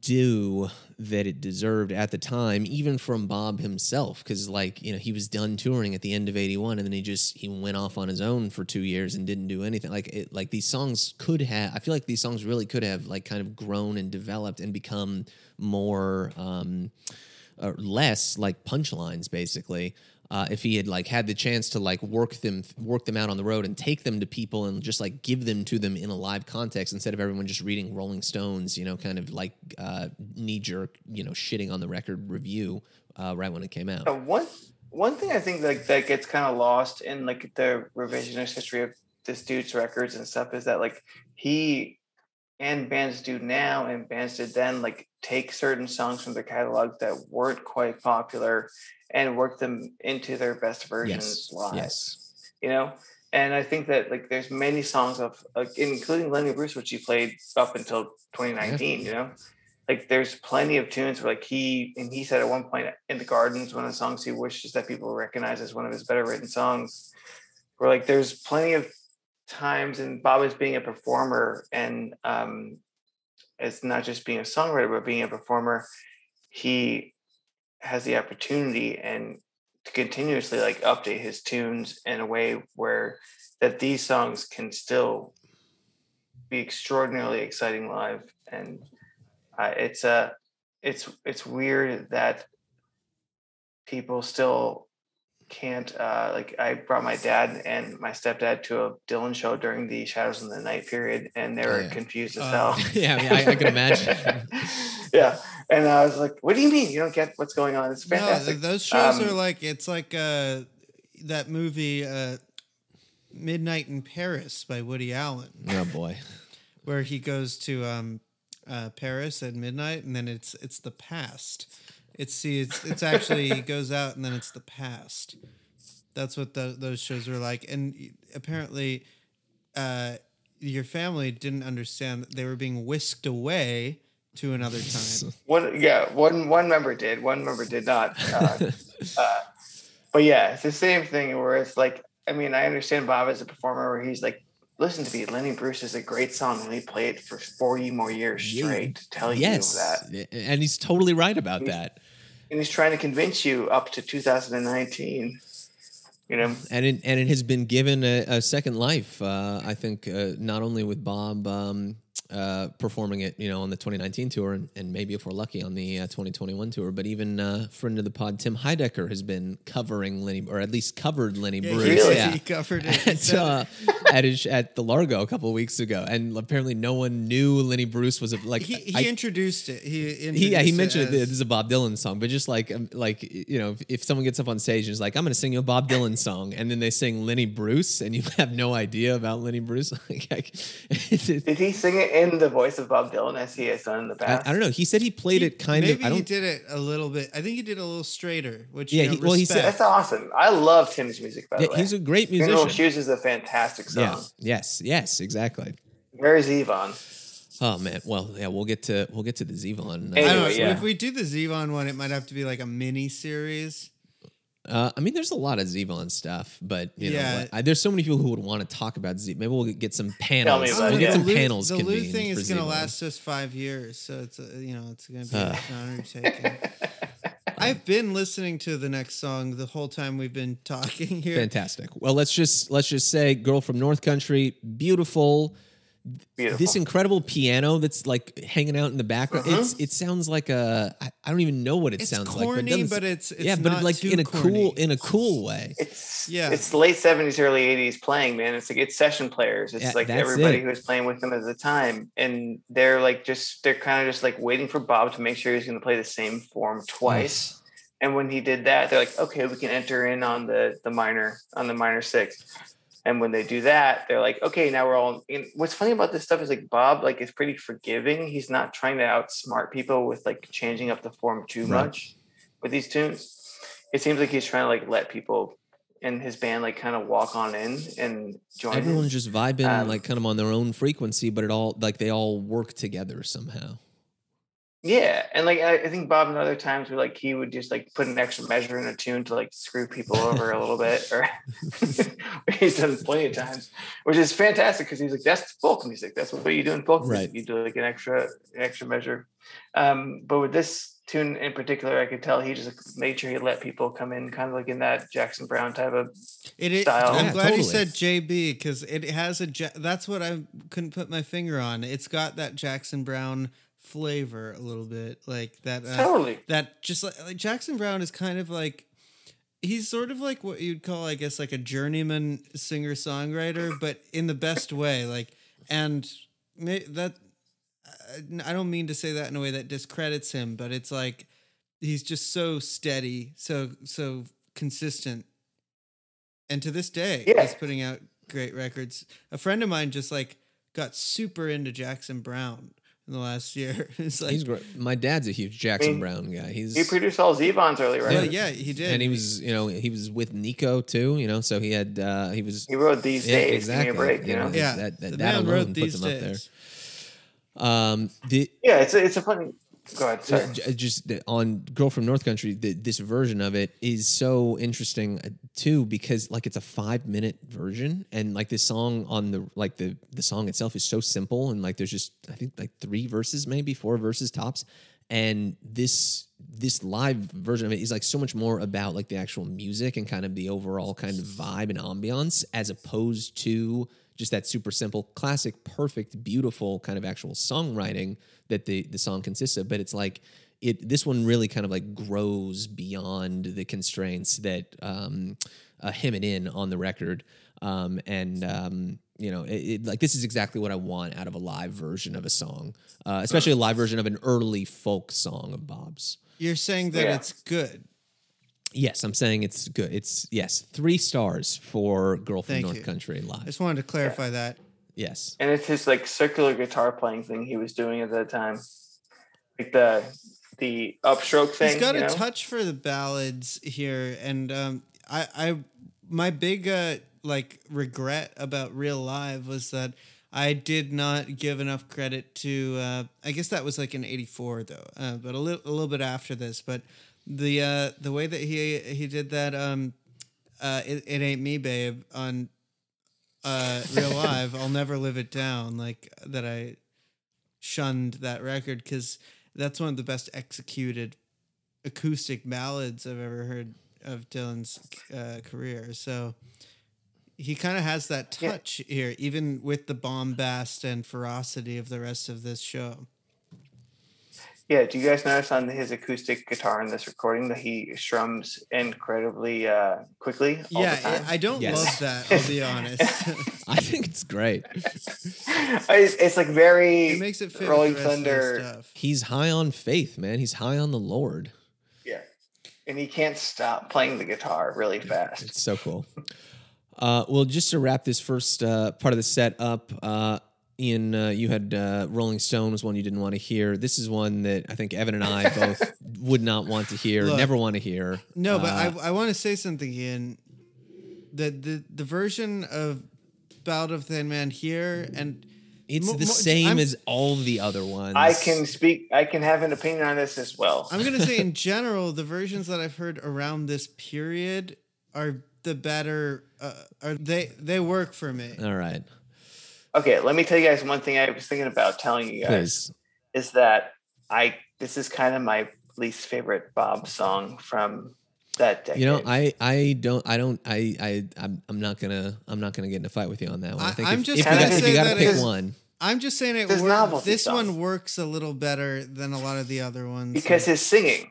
due that it deserved at the time, even from Bob himself, because like you know he was done touring at the end of '81, and then he just he went off on his own for two years and didn't do anything. Like it, like these songs could have, I feel like these songs really could have like kind of grown and developed and become more. Um, or less like punchlines basically uh, if he had like had the chance to like work them work them out on the road and take them to people and just like give them to them in a live context instead of everyone just reading rolling stones you know kind of like uh, knee jerk you know shitting on the record review uh, right when it came out. Uh, one one thing I think like that gets kind of lost in like the revisionist history of this dude's records and stuff is that like he and bands do now and bands did then like take certain songs from their catalog that weren't quite popular and work them into their best versions yes live. yes You know? And I think that like there's many songs of like including Lenny Bruce, which he played up until 2019, you know? Like there's plenty of tunes where like he and he said at one point in the gardens, one of the songs he wishes that people recognize as one of his better written songs. Where like there's plenty of times and Bob is being a performer and um it's not just being a songwriter, but being a performer, he has the opportunity and to continuously like update his tunes in a way where that these songs can still be extraordinarily exciting live. And uh, it's a it's it's weird that people still can't uh like i brought my dad and my stepdad to a dylan show during the shadows in the night period and they were yeah. confused as Uh, hell. [laughs] yeah I, mean, I, I can imagine. [laughs] Yeah and i was like what do you mean? You don't get what's going on? It's fantastic th- those shows Um, are like it's like uh, that movie uh, Midnight in Paris by Woody Allen, oh boy. Where he goes to um, uh, Paris at midnight, and then it's it's the past. It's see, it's it's actually he goes out, and then it's the past. That's what the, those shows are like, and apparently, uh, your family didn't understand that they were being whisked away to another time. [laughs] One, yeah, one one member did, one member did not. Uh, uh, but yeah, it's the same thing where it's like, I mean, I understand Bob as a performer where he's like, listen to me, Lenny Bruce is a great song. and he played it for 40 more years Yeah. straight to tell yes you that. and he's totally right about He's- that And he's trying to convince you up to 2019. You know, and it and it has been given a, a second life. Uh, I think uh, not only with Bob um, uh, performing it, you know, on the 2019 tour, and, and maybe if we're lucky on the uh, 2021 tour, but even uh, friend of the pod Tim Heidecker has been covering Lenny, or at least covered Lenny Yeah, Bruce. he, Really? Yeah. he covered it. [laughs] At, uh, at his at the Largo a couple of weeks ago, and apparently no one knew Lenny Bruce was a, like he, he I- introduced it. He, introduced he, yeah, he introduced mentioned it, as- this is a Bob Dylan song, but just like um, like you know, if, if someone gets up on stage and is like, "I'm going to sing you a Bob Dylan song," and then they sing Lenny Bruce, and you [laughs] have no idea about Lenny Bruce, [laughs] like, I, it's- it's- did he sing it in the voice of Bob Dylan as he has done in the I, past? I don't know. He said he played He- it kind maybe of. I he did it a little bit. I think he did a little straighter, which Yeah, you know, he- well, he said- That's awesome. I love Tim's music, by Yeah, the way. he's a great Funeral musician. Shoes is a fantastic song. Yeah. Yes. Yes. Exactly. Warren Zevon? Oh man. Well, yeah. We'll get to we'll get to the Zevon. Uh, I don't know. Anyway, yeah. If we do the Zevon one, it might have to be like a mini series. Uh, I mean, there's a lot of Zevon stuff, but you know, Yeah. what, I, there's so many people who would want to talk about Z. Maybe we'll get some me panels. about We'll it, get yeah. some Lou- panels The Lou thing for is going to last us five years, so it's a, you know it's going to be Uh. an undertaking. [laughs] I've been listening to the next song the whole time we've been talking here. Fantastic. Well, let's just let's just say, "Girl from North Country," beautiful. Beautiful. This incredible piano that's like hanging out in the background. It's uh-huh. it sounds like a I, I don't even know what it It's sounds corny, like, it doesn't- but it's- it's yeah, but not like too in a corny. cool in a cool way. It's Yeah. It's late seventies, early eighties playing, man. It's like it's session players. It's Yeah, like everybody it. who was playing with them at the time, and they're like just they're kind of just like waiting for Bob to make sure he's going to play the same form twice. And when he did that, they're like, okay, we can enter in on the the minor on the minor six. And when they do that, they're like, okay, now we're all. And what's funny about this stuff is like Bob like is pretty forgiving. He's not trying to outsmart people with like changing up the form too Right. much with these tunes. It seems like he's trying to like let people in his band like kind of walk on in and join. Everyone's in. just vibing Um, like kind of on their own frequency, but it all like they all work together somehow. Yeah, and like I, I think Bob, in other times, where like he would just like put an extra measure in a tune to like screw people over a little bit, or [laughs] he's done it plenty of times, which is fantastic because he's like that's folk music. That's what you do in folk music. Right. You do like an extra extra measure. Um, but with this tune in particular, I could tell he just like, made sure he let people come in, kind of like in that Jackson Browne type of. It, it, style. I'm Yeah, glad you totally. said JB because it has a. That's what I couldn't put my finger on. It's got that Jackson Browne flavor a little bit, like that. Uh, Totally. That just like, like Jackson Browne is kind of like. He's sort of like what you'd call, I guess, like a journeyman singer songwriter, but in the best way. Like, and that I don't mean to say that in a way that discredits him, but it's like he's just so steady, so so consistent. And to this day, Yeah. he's putting out great records. A friend of mine just like got super into Jackson Browne in the last year. [laughs] it's like He's great. My dad's a huge Jackson mean, Brown guy. He's He produced all Zevon's early yeah, yeah, he did. and he was you know he was with Nico too. You know, so he had uh he was He wrote these Yeah, days. exactly. Give me a break, you You know. know, yeah, that- that- the that man alone wrote puts these him up there. days. um the Yeah, it's a, it's a funny. Go ahead. Sorry. Just on girl from north country the, this version of it is so interesting uh, too because like it's a five minute version and like this song on the like the the song itself is so simple and like there's just i think like three verses maybe four verses tops and this this live version of it is like so much more about like the actual music and kind of the overall kind of vibe and ambiance as opposed to just that super simple classic perfect beautiful kind of actual songwriting that the the song consists of but it's like it this one really kind of like grows beyond the constraints that um uh, him and in on the record um and um you know it, it, like this is exactly what i want out of a live version of a song uh, especially a live version of an early folk song of bob's You're saying that Yeah. it's good. Yes i'm saying it's good it's yes three stars for girl from Thank north you. country I live just wanted to clarify that. yes and it's his like circular guitar playing thing he was doing at that time, like the the upstroke thing. He's got you a know? touch for the ballads here, and um, I, I, my big uh, like regret about Real Live was that I did not give enough credit to. Uh, I guess that was like in '84 though, uh, but a little a little bit after this. But the uh, the way that he he did that, um, uh, it, it ain't me, babe, on uh, Real [laughs] Live. I'll never live it down. Like that, I shunned that record because that's one of the best executed acoustic ballads I've ever heard of Dylan's uh, career. So he kind of has that Yeah. touch here, even with the bombast and ferocity of the rest of this show. Yeah, do you guys notice on his acoustic guitar in this recording that he strums incredibly uh, quickly? All yeah, the time? I I don't Yes. love that. I'll be honest. [laughs] i think it's great [laughs] it's, it's like very it makes it fit Rolling with the rest Thunder. stuff. he's high on faith man he's high on the lord Yeah, and he can't stop playing the guitar really fast. It's so cool. Uh, well, just to wrap this first uh, part of the set up, uh, Ian, uh, you had uh, Rolling Stone was one you didn't want to hear. This is one that I think Evan and I [laughs] both would not want to hear, Look. never want to hear. No, but Uh, I I want to say something, Ian. The the the version of Ballad of the Thin Man here and It's Mo- the mo- same I'm- as all the other ones. I can speak. I can have an opinion on this as well. I'm gonna say in [laughs] general, the versions that I've heard around this period are the better. Uh, are they? They work for me. All right, Okay, let me tell you guys one thing I was thinking about telling you guys please. is that I this is kind of my least favorite Bob song from that decade. You know, I I don't I don't I I I'm, I'm not gonna I'm not gonna get in a fight with you on that one. I I- think I'm just if you got, if you got to pick it's- one, I'm just saying it. There's Work, this songs. one works a little better than a lot of the other ones. because his singing.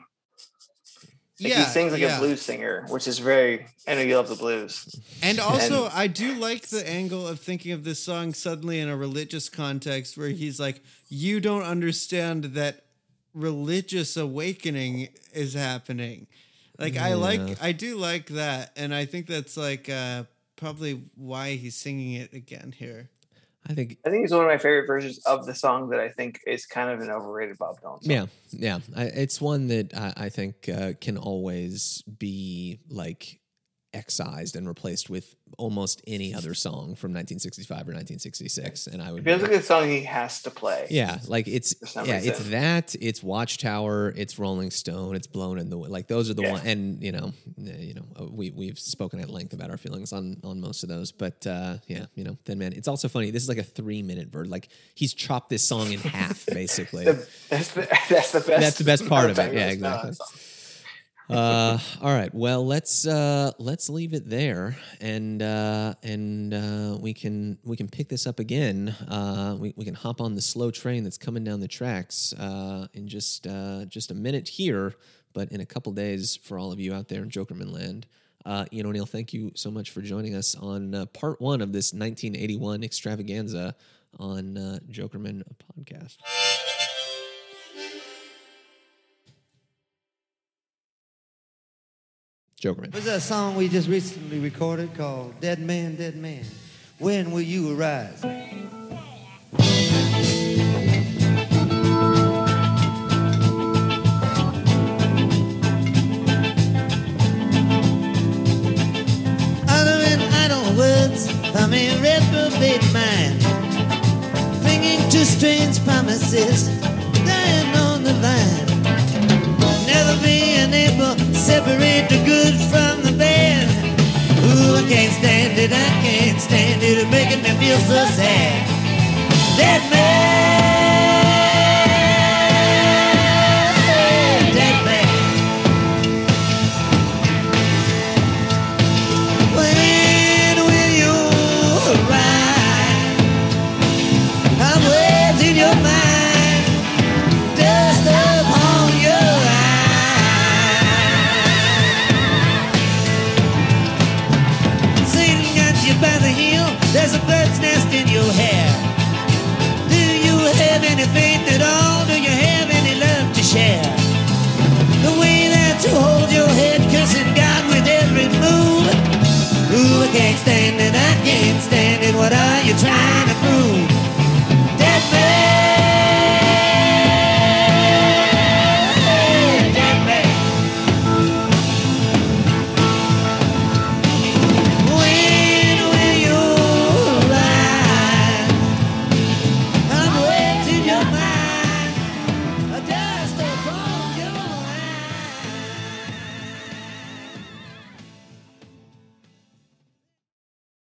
Like yeah, he sings like yeah. a blues singer, which is very. I know you love the blues. And also, And- I do like the angle of thinking of this song suddenly in a religious context where he's like, You don't understand that religious awakening is happening. Like, I like, I do like that. And I think that's like uh, probably why he's singing it again here. I think I think it's one of my favorite versions of the song that I think is kind of an overrated Bob Dylan song. yeah yeah I, it's one that I, I think uh, can always be like excised and replaced with almost any other song from 1965 or 1966, and I would It feels like a song he has to play. Yeah, like it's yeah, it's that, it's Watchtower, it's Rolling Stone, it's Blowin' in the Wind. Like those are the Yeah. one, and you know, uh, you know, uh, we we've spoken at length about our feelings on on most of those. But uh, yeah, you know, then man, it's also funny. This is like a three minute verse. Like he's chopped this song in half, [laughs] basically. The, that's the [laughs] that's the best. That's the best part of it. Yeah, time spent on exactly. Uh, all right. Well, let's uh, let's leave it there, and uh, and uh, we can we can pick this up again. Uh, we we can hop on the slow train that's coming down the tracks uh, in just uh, just a minute here, but in a couple days for all of you out there in Jokerman land. Uh, Ian O'Neil, thank you so much for joining us on uh, part one of this 1981 extravaganza on uh, Jokerman podcast. Jokerman. What's that song we just recently recorded called Dead Man, Dead Man? When will you arise? From a reprobate mind, clinging to strange promises, dying on the vine. Never being able separate the good from the bad. Ooh, I can't stand it, I can't stand it, it's making me feel so sad. Dead man. There's a bird's nest in your hair. Do you have any faith at all? Do you have any love to share? The way that you hold your head, cursing God with every move. Ooh, I can't stand it, I can't stand it. What are you trying?